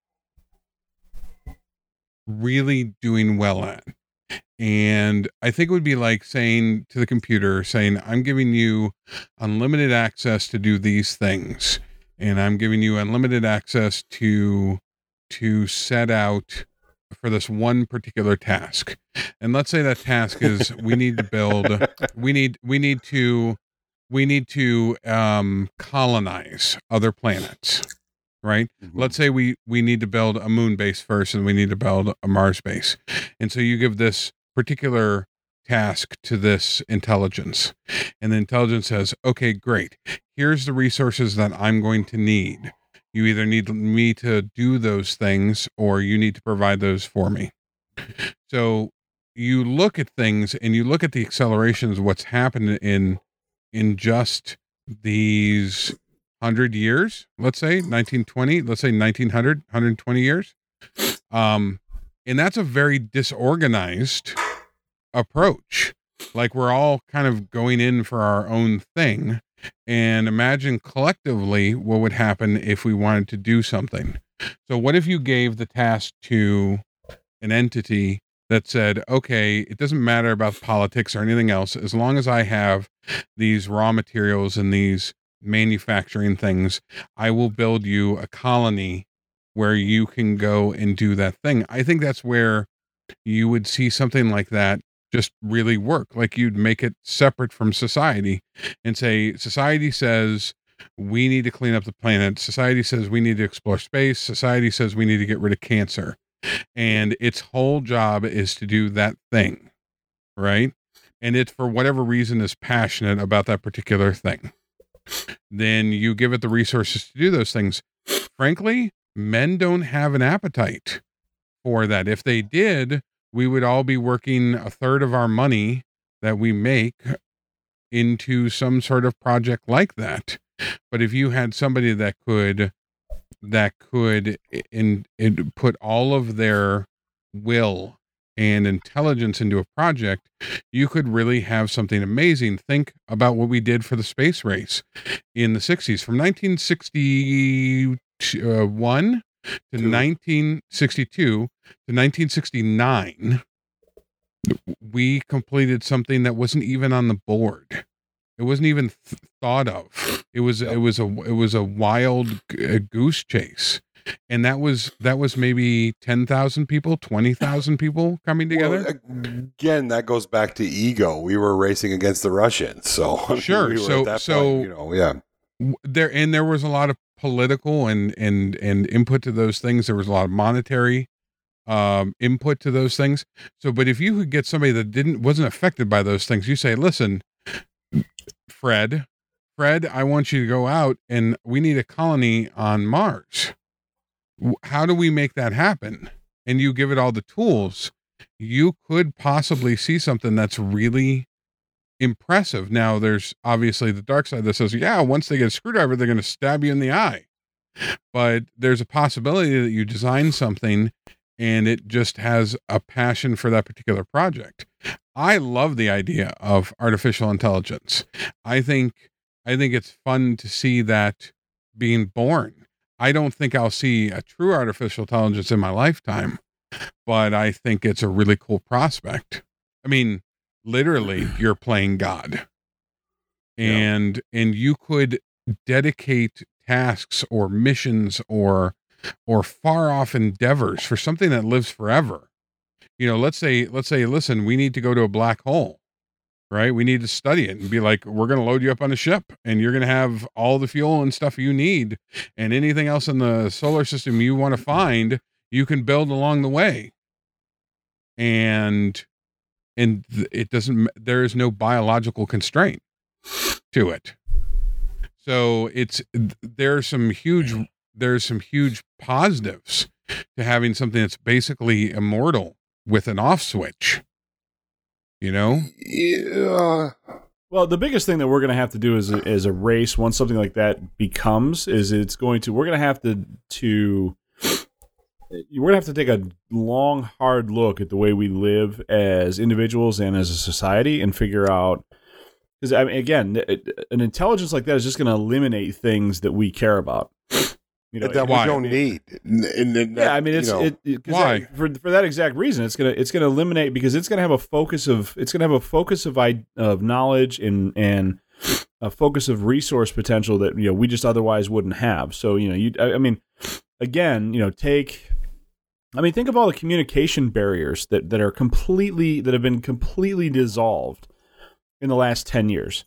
S3: really doing well at. And I think it would be like saying to the computer saying I'm giving you unlimited access to do these things and I'm giving you unlimited access to to set out for this one particular task. And let's say that task is we need to build we need we need to we need to um colonize other planets right? Mm-hmm. Let's say we we need to build a moon base first and we need to build a mars base. And so you give this particular task to this intelligence. And the intelligence says okay great. Here's the resources that i'm going to need. You either need me to do those things or you need to provide those for me. So you look at things and you look at the accelerations what's happened in in just these 100 years, let's say 1920, let's say 1900, 120 years. Um and that's a very disorganized approach. Like we're all kind of going in for our own thing and imagine collectively what would happen if we wanted to do something. So what if you gave the task to an entity that said, okay, it doesn't matter about politics or anything else. As long as I have these raw materials and these manufacturing things, I will build you a colony where you can go and do that thing. I think that's where you would see something like that just really work. Like you'd make it separate from society and say, society says, we need to clean up the planet. Society says we need to explore space. Society says we need to get rid of cancer and its whole job is to do that thing right and it for whatever reason is passionate about that particular thing then you give it the resources to do those things. Frankly men don't have an appetite for that. If they did we would all be working a third of our money that we make into some sort of project like that. But if you had somebody that could that could eh, in, in put all of their will and intelligence into a project, you could really have something amazing. Think about what we did for the space race in the 60s from 1961 to 1962 to 1969. We completed something that wasn't even on the board. It wasn't even th- thought of. It was it was a it was a wild g- goose chase, and that was that was maybe ten thousand people, twenty thousand people coming together.
S1: Well, again, that goes back to ego. We were racing against the Russians, so
S3: sure.
S1: we
S3: so so
S1: point, you know, yeah.
S3: There and there was a lot of political and and and input to those things. There was a lot of monetary um input to those things so but if you could get somebody that didn't wasn't affected by those things you say listen Fred, Fred, I want you to go out and we need a colony on Mars. How do we make that happen? And you give it all the tools. You could possibly see something that's really impressive. Now, there's obviously the dark side that says, yeah, once they get a screwdriver, they're going to stab you in the eye. But there's a possibility that you design something and it just has a passion for that particular project. I love the idea of artificial intelligence. I think I think it's fun to see that being born. I don't think I'll see a true artificial intelligence in my lifetime, but I think it's a really cool prospect. I mean, literally you're playing God. And yeah. and you could dedicate tasks or missions or or far off endeavors for something that lives forever you know let's say let's say listen we need to go to a black hole right? We need to study it and be like we're going to load you up on a ship and you're going to have all the fuel and stuff you need and anything else in the solar system you want to find you can build along the way. And and it doesn't there is no biological constraint to it. So it's there's some huge there's some huge positives to having something that's basically immortal with an off switch. You know?
S1: Yeah.
S2: Well, the biggest thing that we're going to have to do as a, as a race, once something like that becomes, is it's going to we're going to have to to we're going to have to take a long, hard look at the way we live as individuals and as a society, and figure out because I mean, again, an intelligence like that is just going to eliminate things that we care about.
S1: You know, that why? we don't need. And,
S2: and that, yeah, I mean, it's you know, it, it why that, for for that exact reason. It's gonna it's gonna eliminate because it's gonna have a focus of it's gonna have a focus of of knowledge and and a focus of resource potential that you know we just otherwise wouldn't have. So you know, you I, I mean, again, you know, take. I mean, think of all the communication barriers that that are completely that have been completely dissolved in the last ten years,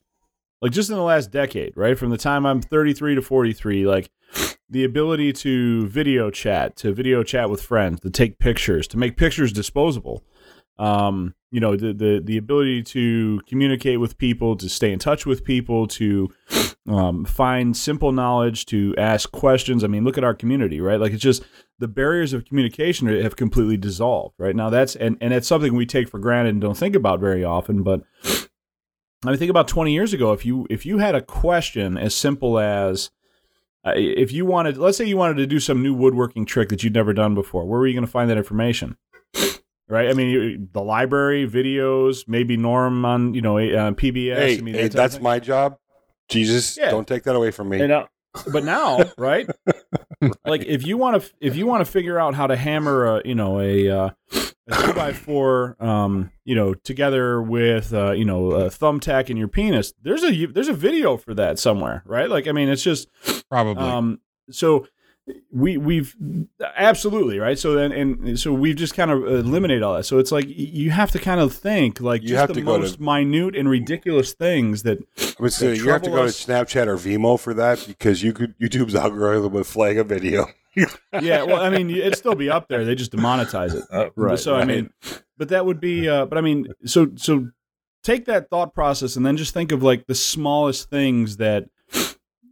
S2: like just in the last decade, right? From the time I'm 33 to 43, like the ability to video chat, to video chat with friends, to take pictures, to make pictures disposable. um, you know, the, the the ability to communicate with people, to stay in touch with people, to um, find simple knowledge, to ask questions. I mean, look at our community, right? Like it's just the barriers of communication have completely dissolved, right? Now that's and and it's something we take for granted and don't think about very often, but. I mean, think about 20 years ago. If you if you had a question as simple as uh, if you wanted, let's say you wanted to do some new woodworking trick that you'd never done before, where were you going to find that information? right? I mean, you, the library, videos, maybe Norm on you know uh, PBS.
S1: Hey,
S2: I mean,
S1: hey
S2: that
S1: that's my job. Jesus,
S2: Yeah.
S1: don't take that away from me.
S2: And, uh, but now, right? Like if you want to, if you want to figure out how to hammer a, you know, a, uh, a two by four, um, you know, together with, uh, you know, a thumbtack in your penis, there's a there's a video for that somewhere, right? Like, I mean, it's just,
S3: Probably.
S2: um, so we we've absolutely right. So then and so we've just kind of eliminated all that. So it's like you have to kind of think like
S1: You
S2: just
S1: have
S2: the
S1: to go to-
S2: most minute and ridiculous things that
S1: I so
S2: that
S1: you have to go
S2: us.
S1: to Snapchat or Vimeo for that because you could YouTube's algorithm would flag a video.
S2: Yeah, well, I mean, it'd still be up there. They just demonetize it.
S1: right,
S2: So I mean, but that would be. Uh, but I mean, so so take that thought process and then just think of like the smallest things that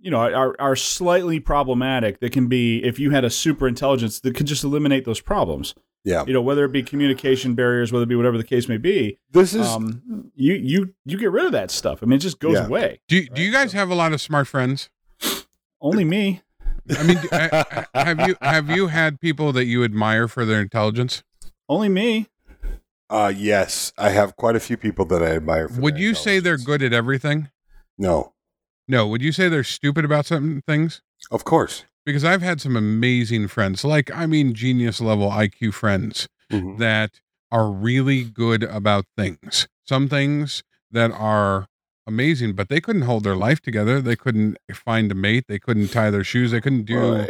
S2: you know are are slightly problematic. That can be if you had a super intelligence that could just eliminate those problems.
S1: Yeah,
S2: You know, whether it be communication barriers, whether it be whatever the case may be.
S1: this is
S2: Um, you you you get rid of that stuff. I mean, it just goes
S1: Yeah.
S2: away.
S3: do you, do you guys have a lot of smart friends?
S2: Only me.
S3: I mean, I- I- have you have you had people that you admire for their intelligence?
S2: Only me.
S1: uh yes, I have quite a few people that I admire. For
S3: Would
S1: their
S3: you say they're good at everything?
S1: No,
S3: No. Would you say they're stupid about some things?
S1: of course.
S3: Because I've had some amazing friends, like I mean, genius level IQ friends
S1: Mhm.
S3: that are really good about things. Some things that are amazing, but they couldn't hold their life together. They couldn't find a mate. They couldn't tie their shoes. They couldn't do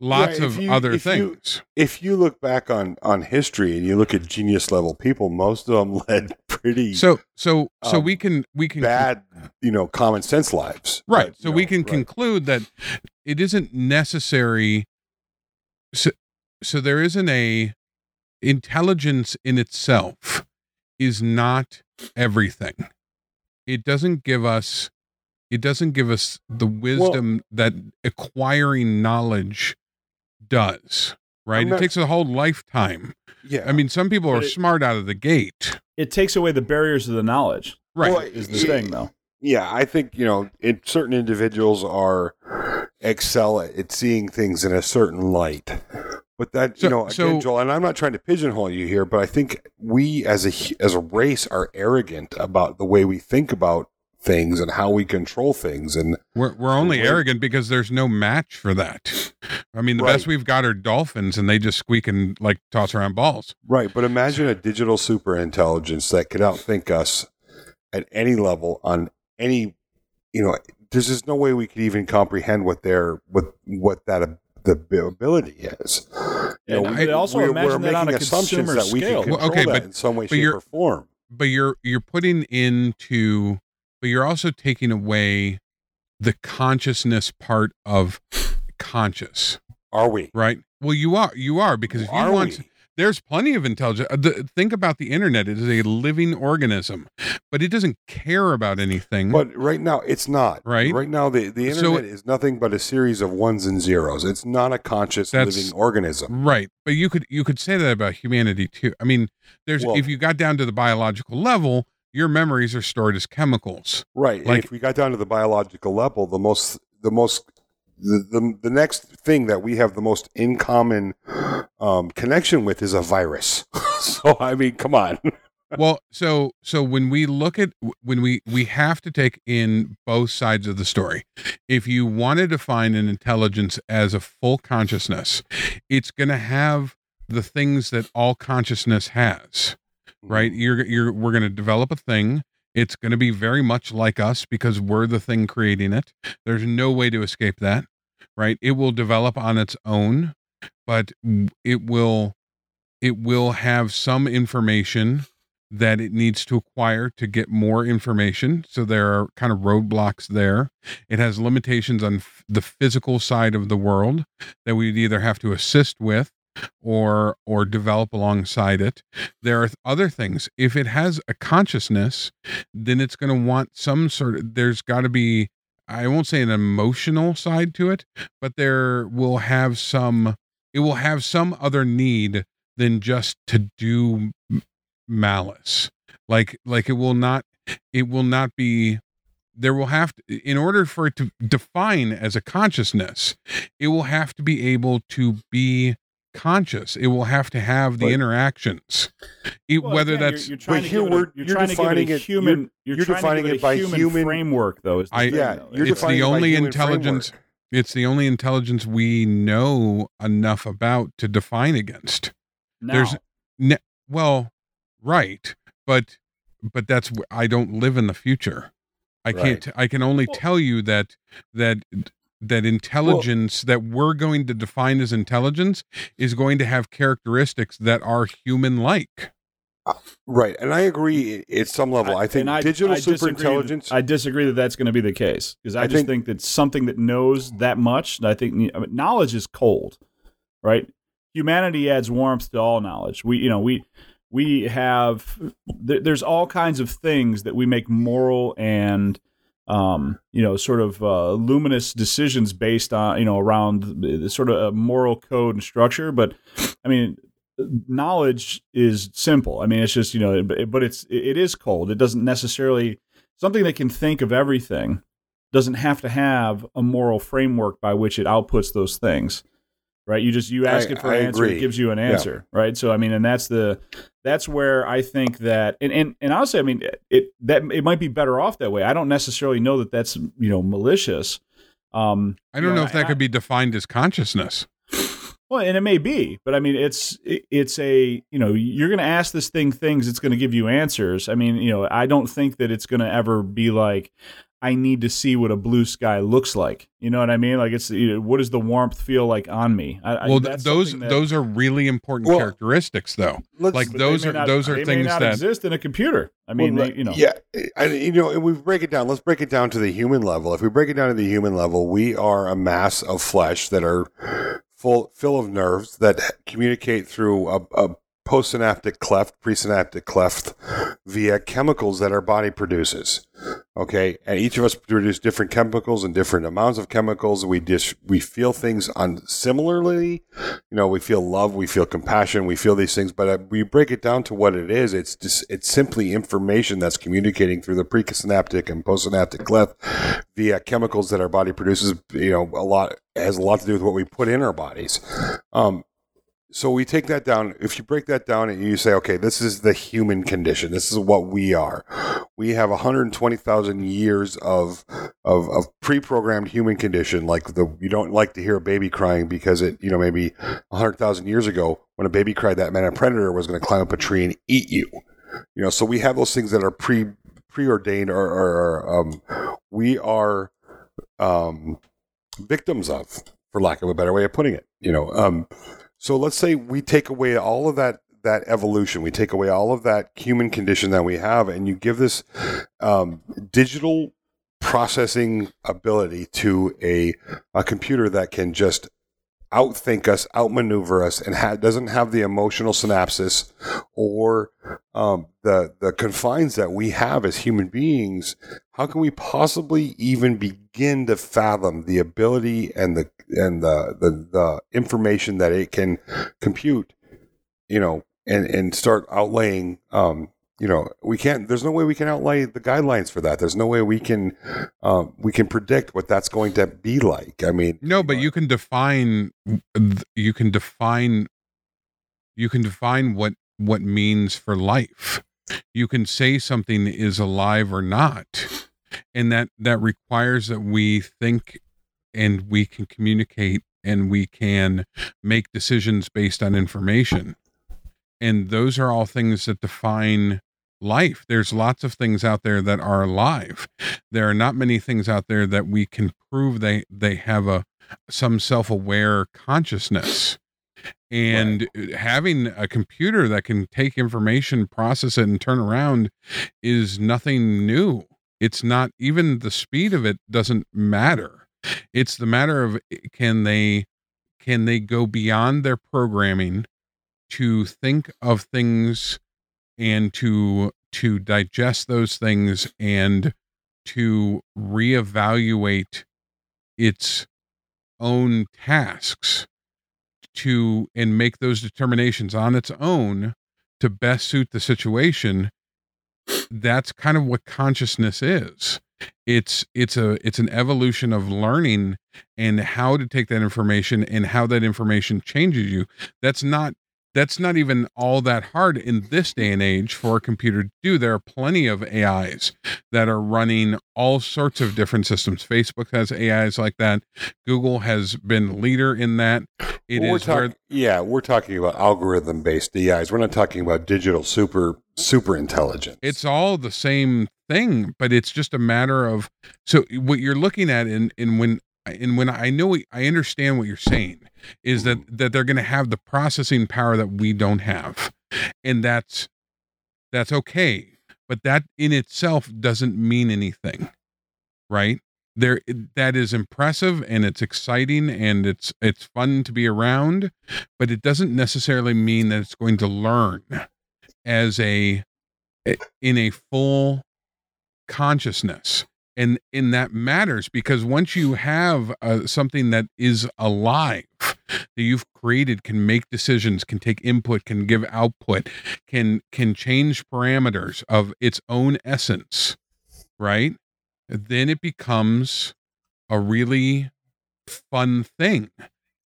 S3: lots
S1: right,
S3: of
S1: you-
S3: other
S1: if you-
S3: things.
S1: if you look back on on history and you look at genius level people, most of them led pretty
S3: so, so, so
S1: um,
S3: we can we can
S1: bad, you know, common sense lives.
S3: right.
S1: But,
S3: So we
S1: know,
S3: can
S1: right.
S3: conclude that it isn't necessary. So, so there isn't a intelligence in itself is not everything. It doesn't give us. It doesn't give us the wisdom that acquiring knowledge does. Right.
S1: I'm
S3: it takes a whole lifetime.
S1: Yeah,
S3: I mean, some people are
S2: it-
S3: smart out of the gate.
S2: It takes away the barriers of the knowledge.
S3: Right.
S1: Well,
S2: Is the thing though.
S1: yeah, I think you know, it, certain individuals are excel at, at seeing things in a certain light. But that
S3: So-
S1: you know, again,
S3: so-
S1: Joel, and I'm not trying to pigeonhole you here, but I think we as a as a race are arrogant about the way we think about things and how we control things, and
S3: We're we're only
S1: Right.
S3: arrogant because there's no match for that. I mean, the
S1: Right.
S3: best we've got are dolphins, and they just squeak and like toss around balls.
S1: Right, but imagine a digital super intelligence that could outthink us at any level on any, you know, there's just no way we could even comprehend what their what what that the ability is. You
S2: And I also imagine that on a
S1: assumptions
S2: consumer
S1: that we
S2: scale.
S1: can
S3: Well,
S1: control
S3: okay,
S1: that
S3: but-
S1: in some way,
S3: but
S1: shape,
S3: you're-
S1: or form.
S3: But you're you're putting into, but you're also taking away the consciousness part of conscious,
S1: Are we?
S3: right? Well, you are you are because if you
S1: Are
S3: want,
S1: we?
S3: There's plenty of intelligence. uh, The, think about the internet; it is a living organism, but it doesn't care about anything.
S1: But right now, it's not.
S3: Right.
S1: Right now, the, the
S3: So-
S1: internet is nothing but a series of ones and zeros. It's not a conscious living organism.
S3: Right, but you could you could say that about humanity too. I mean, there's
S1: Well-
S3: if you got down to the biological level, your memories are stored as chemicals.
S1: Right. and
S3: Like-
S1: if we got down to the biological level, the most, the most, the, the, the next thing that we have the most in common um, connection with is a virus. so, I mean, come on.
S3: well, so so when we look at when we we have to take in both sides of the story. If you want to define an intelligence as a full consciousness, it's going to have the things that all consciousness has. right you're you're we're going to develop a thing it's going to be very much like us because we're the thing creating it. There's no way to escape that right? It will develop on its own but it will it will have some information that it needs to acquire to get more information. So there are kind of roadblocks there. It has limitations on f- the physical side of the world that we'd either have to assist with or or develop alongside it. There are other things. If it has a consciousness then it's going to want some sort of there's got to be i won't say an emotional side to it but there will have some it will have some other need than just to do malice. Like like it will not it will not be there will have to in order for it to define as a consciousness it will have to be able to be conscious. It will have to have the
S1: But-
S3: interactions. It-
S2: Well,
S3: whether
S2: again,
S3: that's
S2: you're, you're trying
S1: But
S2: to
S1: here
S2: give it a-
S1: we're-
S2: you're
S1: you're
S2: trying to give it
S1: defining
S2: a
S1: it-
S2: human
S1: you're-
S2: you're,
S1: you're defining it by
S2: human,
S1: human-
S2: framework though is the
S3: I-
S2: thing,
S1: Yeah,
S2: though.
S1: you're
S3: it's the only
S1: human
S3: intelligence
S1: framework.
S3: it's the only intelligence we know enough about to define against. There's-
S2: Now,
S3: well right but but that's i don't live in the future. I can't i can only
S2: Well-
S3: tell you that that that intelligence that we're going to define as intelligence is going to have characteristics that are human like uh,
S1: Right, and I agree at some level. I, think
S2: I-
S1: digital
S2: I
S1: superintelligence.
S2: I disagree that that's going to be the case because I,
S1: I
S2: just
S1: think-
S2: think, that something that knows that much. I think I mean, knowledge is cold, right? Humanity adds warmth to all knowledge. We, you know, we we have there, there's all kinds of things that we make moral and um, you know, sort of uh, luminous decisions based on you know around the sort of a moral code and structure. But I mean, knowledge is simple. I mean, it's just you know, but it's it is cold. It doesn't necessarily something that can think of everything doesn't have to have a moral framework by which it outputs those things. Right? You just you ask
S1: I-
S2: it for
S1: I
S2: an answer, it gives you an answer. Right? So I mean, and that's the that's where I think that and and and honestly, I mean, it that it might be better off that way. I don't necessarily know that that's you know malicious. Um,
S3: i don't
S2: you
S3: know if that
S2: I-
S3: could be defined as consciousness
S2: well, and it may be, but I mean, it's it- it's a you know you're going to ask this thing things, it's going to give you answers. I mean, you know, I don't think that it's going to ever be like I need to see what a blue sky looks like. You know what I mean? Like it's you know, what does the warmth feel like on me? I, I-
S3: well th-
S2: that's
S3: those
S2: that-
S3: those are really important
S1: Well,
S3: characteristics though like those are
S2: not-
S3: those are
S2: they
S3: things
S2: may not
S3: that
S2: exist in a computer. I mean,
S1: Well,
S2: they, you know,
S1: yeah, and you know, and we break it down. Let's break it down to the human level. If we break it down to the human level, we are a mass of flesh that are full, full of nerves that communicate through a, a postsynaptic cleft, presynaptic cleft via chemicals that our body produces. Okay, and each of us produce different chemicals and different amounts of chemicals. We just we feel things on similarly. You know, we feel love, we feel compassion, we feel these things. But uh, we break it down to what it is. It's just it's simply information that's communicating through the presynaptic and postsynaptic cleft via chemicals that our body produces. You know, a lot has a lot to do with what we put in our bodies. Um, so we take that down. If you break that down and you say, okay, this is the human condition. This is what we are. We have 120,000 years of, of, of pre-programmed human condition. Like the, you don't like to hear a baby crying because it, you know, maybe 100,000 years ago when a baby cried, that meant a predator was going to climb up a tree and eat you. You know, so we have those things that are pre, preordained or, or, or um, we are, um, victims of, for lack of a better way of putting it, you know, um, so let's say we take away all of that that evolution, we take away all of that human condition that we have, and you give this um, digital processing ability to a a computer that can just outthink us, outmaneuver us, and ha- doesn't have the emotional synapses or um, the the confines that we have as human beings. How can we possibly even begin to fathom the ability and the and the the, the information that it can compute? You know, and and start outlaying. Um, you know, we can't. There's no way we can outlay the guidelines for that. There's no way we can um, we can predict what that's going to be like. I mean,
S3: No, but you can define you can define you can define what what means for life. You can say something is alive or not. And that that requires that we think and we can communicate and we can make decisions based on information. And those are all things that define life. There's lots of things out there that are alive. There are not many things out there that we can prove they they have a some self-aware consciousness. And uh, having a computer that can take information, process it and turn around is nothing new. It's not even the speed of it doesn't matter. It's the matter of eh, can they can they go beyond their programming to think of things and to to digest those things and to reevaluate its own tasks to and make those determinations on its own to best suit the situation that's kind of what consciousness is. It's it's a it's an evolution of learning and how to take that information and how that information changes you. That's not that's not even all that hard in this day and age for a computer to do. There are plenty of AIs that are running all sorts of different systems. Facebook has AIs like that. Google has been leader in that. It
S1: Well,
S3: is
S1: talk-
S3: where
S1: yeah, we're talking about algorithm based AIs. We're not talking about digital super super intelligence.
S3: it's all the same thing, but it's just a matter of so what you're looking at in in when and when I know I understand what you're saying is that mm-hmm. that they're going to have the processing power that we don't have, and that's that's okay. But that in itself doesn't mean anything, right? There, that is impressive and it's exciting and it's it's fun to be around, but it doesn't necessarily mean that it's going to learn as a in a full consciousness and and that matters because once you have uh, something that is alive that you've created can make decisions can take input can give output can can change parameters of its own essence right? Then it becomes a really fun thing.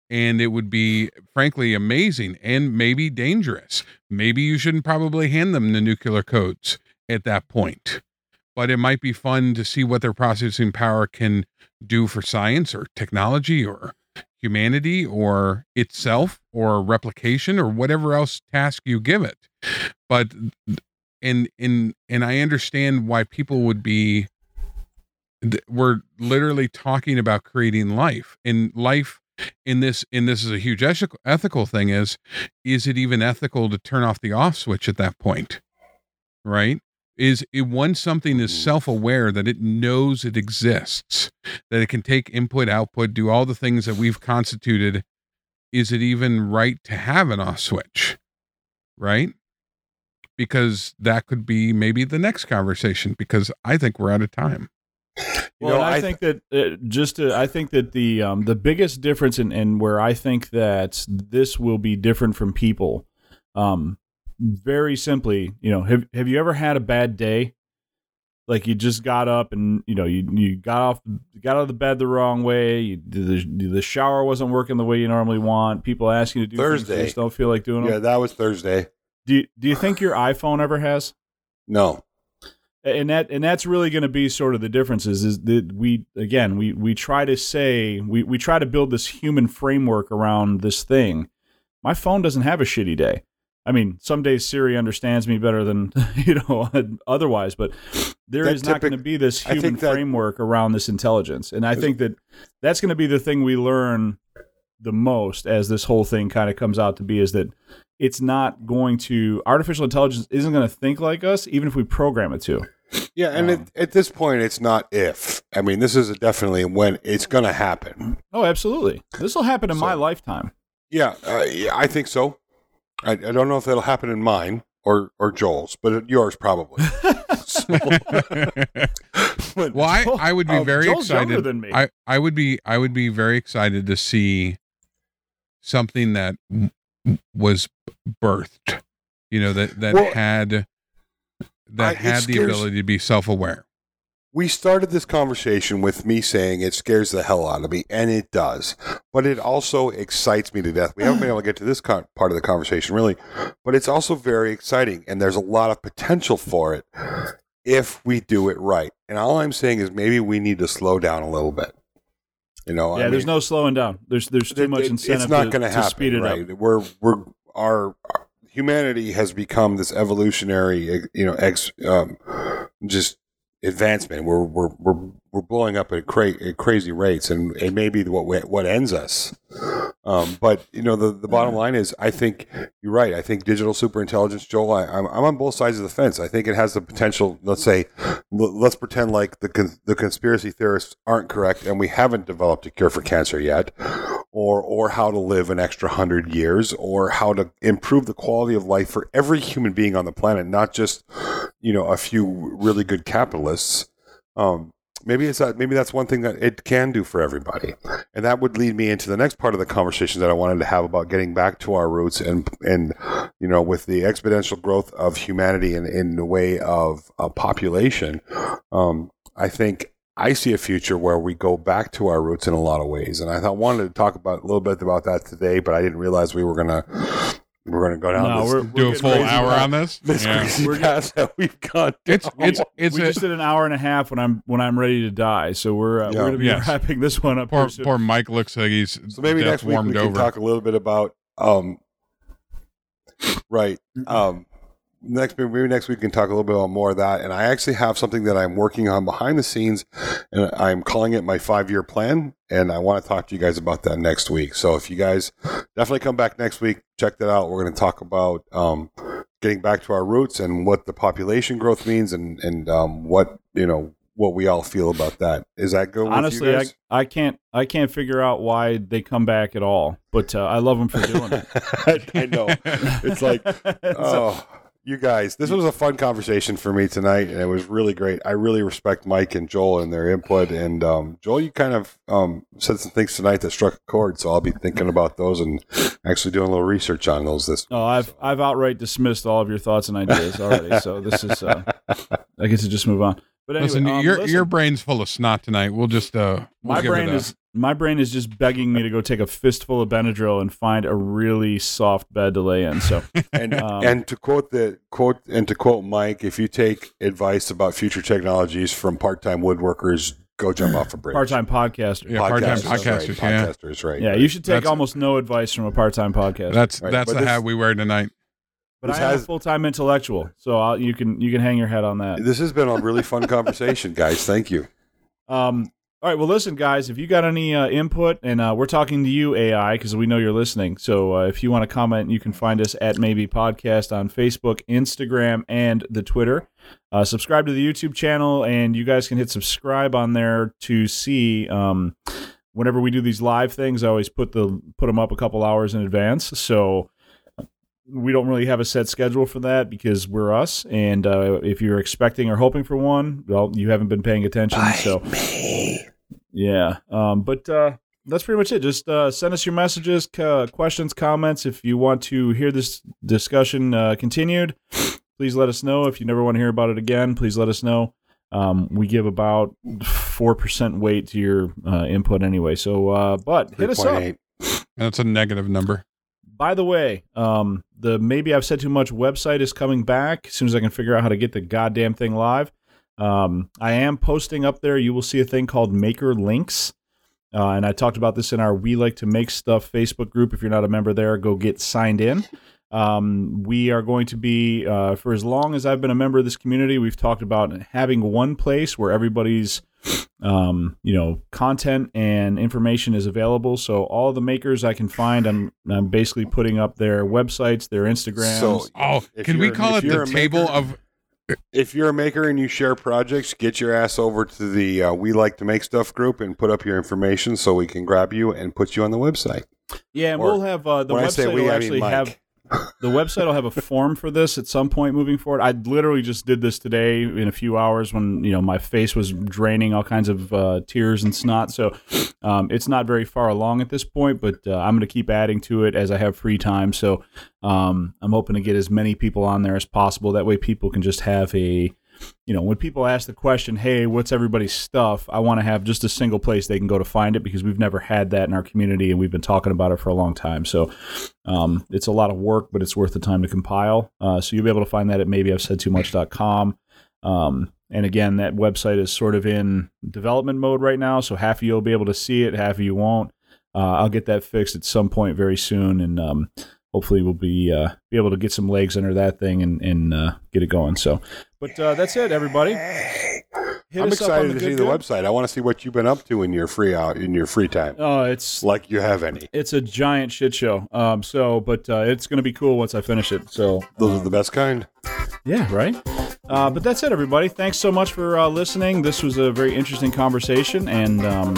S3: And it would be frankly amazing and maybe dangerous. Maybe you shouldn't probably hand them the nuclear codes at that point but it might be fun to see what their processing power can do for science or technology or humanity or itself or replication or whatever else task you give it. But and and and i understand why people would be we're literally talking about creating life and life in this and this is a huge ethical thing is is it even ethical to turn off the off switch at that point? Right is it once something is self-aware that it knows it exists that it can take input output do all the things that we've constituted is it even right to have an off switch right? Because that could be maybe the next conversation because i think we're out of time.
S1: You
S2: Well,
S1: know,
S2: and I,
S1: I
S2: think that uh, just to, I think that the um, the biggest difference and in, and where I think that this will be different from people, um, very simply, you know, have have you ever had a bad day? Like you just got up and you know you you got off got out of the bed the wrong way. You, the the shower wasn't working the way you normally want. People ask you to do things
S1: Thursday.
S2: you just don't feel like doing it.
S1: yeah,
S2: them.
S1: that was Thursday.
S2: Do you, do you think your iPhone ever has?
S1: No.
S2: and that and that's really going to be sort of the differences is that we again we we try to say we we try to build this human framework around this thing my phone doesn't have a shitty day i mean some days siri understands me better than you know otherwise but there
S1: That
S2: is not going to be this human
S1: that-
S2: framework around this intelligence and i think that that's going to be the thing we learn the most as this whole thing kind of comes out to be is that it's not going to artificial intelligence isn't going to think like us even if we program it to
S1: Yeah, and
S2: Um,
S1: at, at this point, it's not if. I mean, this is definitely when it's going to happen.
S2: Oh, absolutely. This will happen in my lifetime.
S1: Yeah, uh, yeah, I think so. I, I don't know if that'll happen in mine or or Joel's, but yours probably. So- but-
S3: well i, I would be
S2: Oh,
S3: very
S2: Joel's
S3: excited
S2: than me.
S3: I, I would be I would be very excited to see something that w- was birthed, you know, that that
S1: Well,
S3: had that
S1: I- it
S3: had the ability to be self-aware.
S1: We started this conversation with me saying it scares the hell out of me, and it does. But it also excites me to death. We haven't been able to get to this con- part of the conversation really, but it's also very exciting, and there's a lot of potential for it if we do it right. And all I'm saying is maybe we need to slow down a little bit. You know,
S2: yeah,
S1: I
S2: there's
S1: mean,
S2: no slowing down. There's there's too
S1: it-
S2: much incentive
S1: It's not going to
S2: to
S1: happen,
S2: speed it
S1: right?
S2: up.
S1: We're we're our, our humanity has become this evolutionary, you know, ex um, just advancement. We're we're we're we're blowing up at, cra- at crazy rates, and it may be what we- what ends us. Um, but you know, the the bottom line is, I think you're right. I think digital superintelligence, Joel. I, I'm I'm on both sides of the fence. I think it has the potential. Let's say, let's pretend like the con- the conspiracy theorists aren't correct, and we haven't developed a cure for cancer yet, or or how to live an extra hundred years, or how to improve the quality of life for every human being on the planet, not just you know a few really good capitalists. Um, maybe it's that maybe that's one thing that it can do for everybody and that would lead me into the next part of the conversation that i wanted to have about getting back to our roots and and you know with the exponential growth of humanity in, in the way of a population um, i think I see a future where we go back to our roots in a lot of ways, and I thought wanted to talk about a little bit about that today, but I didn't realize we were gonna we are gonna go down
S2: No,
S1: this,
S2: we're-
S3: Do a
S2: getting
S3: full hour
S2: about-
S3: on this.
S1: this
S3: Yeah.
S1: crazy
S2: We're
S1: path that we've gone.
S3: It's it's it's
S2: we
S3: a,
S2: just did an hour and a half when I'm when I'm ready to die. So we're uh,
S1: Yeah.
S2: we're gonna be
S3: Yes.
S2: wrapping this one up.
S3: poor poor Mike looks like he's
S1: So maybe
S3: death
S1: next week
S3: warmed
S1: we can
S3: over.
S1: talk a little bit about um right um next maybe next week we can talk a little bit about more of that and I actually have something that I'm working on behind the scenes and I'm calling it my 5-year plan and I want to talk to you guys about that next week. So if you guys definitely come back next week, check that out. We're going to talk about um getting back to our roots and what the population growth means and and um what, you know, what we all feel about that. Is that good with
S2: Honestly,
S1: you
S2: I? I can't I can't figure out why they come back at all. But uh, I love them for doing it.
S1: I, I know. It's like, oh, you guys, this was a fun conversation for me tonight, and it was really great. I really respect Mike and Joel and their input. And um, Joel, you kind of um, said some things tonight that struck a chord, so I'll be thinking about those and actually doing a little research on those this.
S2: Oh, I've I've outright dismissed all of your thoughts and ideas already. So this is uh, I get to just move on. But anyway,
S3: listen,
S2: um,
S3: your
S2: listen,
S3: your brain's full of snot tonight. We'll just uh, we'll
S2: my brain is my brain is just begging me to go take a fistful of Benadryl and find a really soft bed to lay in. So
S1: And
S2: Um,
S1: and to quote the quote and to quote Mike, if you take advice about future technologies from part-time woodworkers, go jump off a bridge.
S2: part-time podcaster.
S3: Yeah, part-time
S1: Podcasters, right,
S3: podcasters, yeah.
S1: podcasters, right?
S2: Yeah,
S1: right.
S2: you should take
S3: That's-
S2: almost no advice from a part-time podcaster.
S3: that's
S1: Right,
S3: that's
S1: but
S3: the
S1: this-
S3: hat we wear tonight.
S2: But
S1: this
S2: I am a full-time intellectual, so I'll, you can you can hang your head on that.
S1: This has been a really fun conversation, guys. Thank you.
S2: Um, all right, well, listen, guys, if you got any uh, input, and uh, we're talking to you, AI, because we know you're listening. So uh, if you want to comment, you can find us at Maybe Podcast on Facebook, Instagram, and the Twitter. Uh, subscribe to the YouTube channel, and you guys can hit subscribe on there to see. Um, whenever we do these live things, I always put the put them up a couple hours in advance. So we don't really have a set schedule for that because we're us. And uh, if you're expecting or hoping for one, well, you haven't been paying attention. so yeah, um, but uh, that's pretty much it. Just uh, send us your messages, uh, questions, comments. If you want to hear this discussion uh, continued, please let us know. If you never want to hear about it again, please let us know. Um, we give about four percent weight to your uh, input anyway. So, uh, but hit us up.
S1: 3.8.
S3: And that's a negative number.
S2: By the way, um, the maybe I've said too much website is coming back as soon as I can figure out how to get the goddamn thing live. Um, I am posting up there. You will see a thing called Maker Links. Uh, and I talked about this in our We Like to Make Stuff Facebook group. If you're not a member there, go get signed in. Um, we are going to be, uh, for as long as I've been a member of this community, we've talked about having one place where everybody's, um, you know, content and information is available. So all the makers I can find, I'm, I'm basically putting up their websites, their Instagrams.
S1: So
S3: Oh, can we call it the table
S1: maker-
S3: of?
S1: if you're a maker and you share projects, get your ass over to the uh, We Like to Make Stuff group and put up your information so we can grab you and put you on the website.
S2: yeah, and
S1: or
S2: we'll have uh, the
S1: when I
S2: website
S1: say we,
S2: will
S1: I mean
S2: actually have the website will have a form for this at some point moving forward. I literally just did this today in a few hours when you know my face was draining all kinds of uh, tears and snot. So um, it's not very far along at this point, but uh, I'm going to keep adding to it as I have free time. So um, I'm hoping to get as many people on there as possible. That way, people can just have a you know, when people ask the question, "Hey, what's everybody's stuff?" I want to have just a single place they can go to find it because we've never had that in our community and we've been talking about it for a long time. So um, it's a lot of work, but it's worth the time to compile. Uh, so you'll be able to find that at maybe I've said too much.com. Um, and again, that website is sort of in development mode right now. So half of you will be able to see it, half of you won't. Uh, I'll get that fixed at some point very soon, and um, hopefully we'll be uh, be able to get some legs under that thing and, and uh, get it going. So, but uh, that's it, everybody. Hit
S1: I'm
S2: us up on
S1: excited to see the
S2: good.
S1: website. I want to see what you've been up to in your free out in your free time,
S2: Oh, it's
S1: like you have any.
S2: it's a giant shit show. Um, so, but uh, it's going to be cool once I finish it. So,
S1: Those are the best kind.
S2: yeah, right. Uh, but that's it, everybody. Thanks so much for uh, listening. This was a very interesting conversation, and um,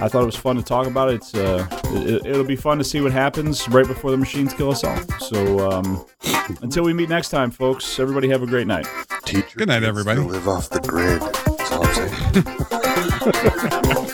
S2: I thought it was fun to talk about it. It's uh, it, it'll be fun to see what happens right before the machines kill us all. So um, until we meet next time, folks, everybody have a great night.
S1: Teach your
S3: Good night, everybody.
S1: Live off the grid. That's all I'm saying.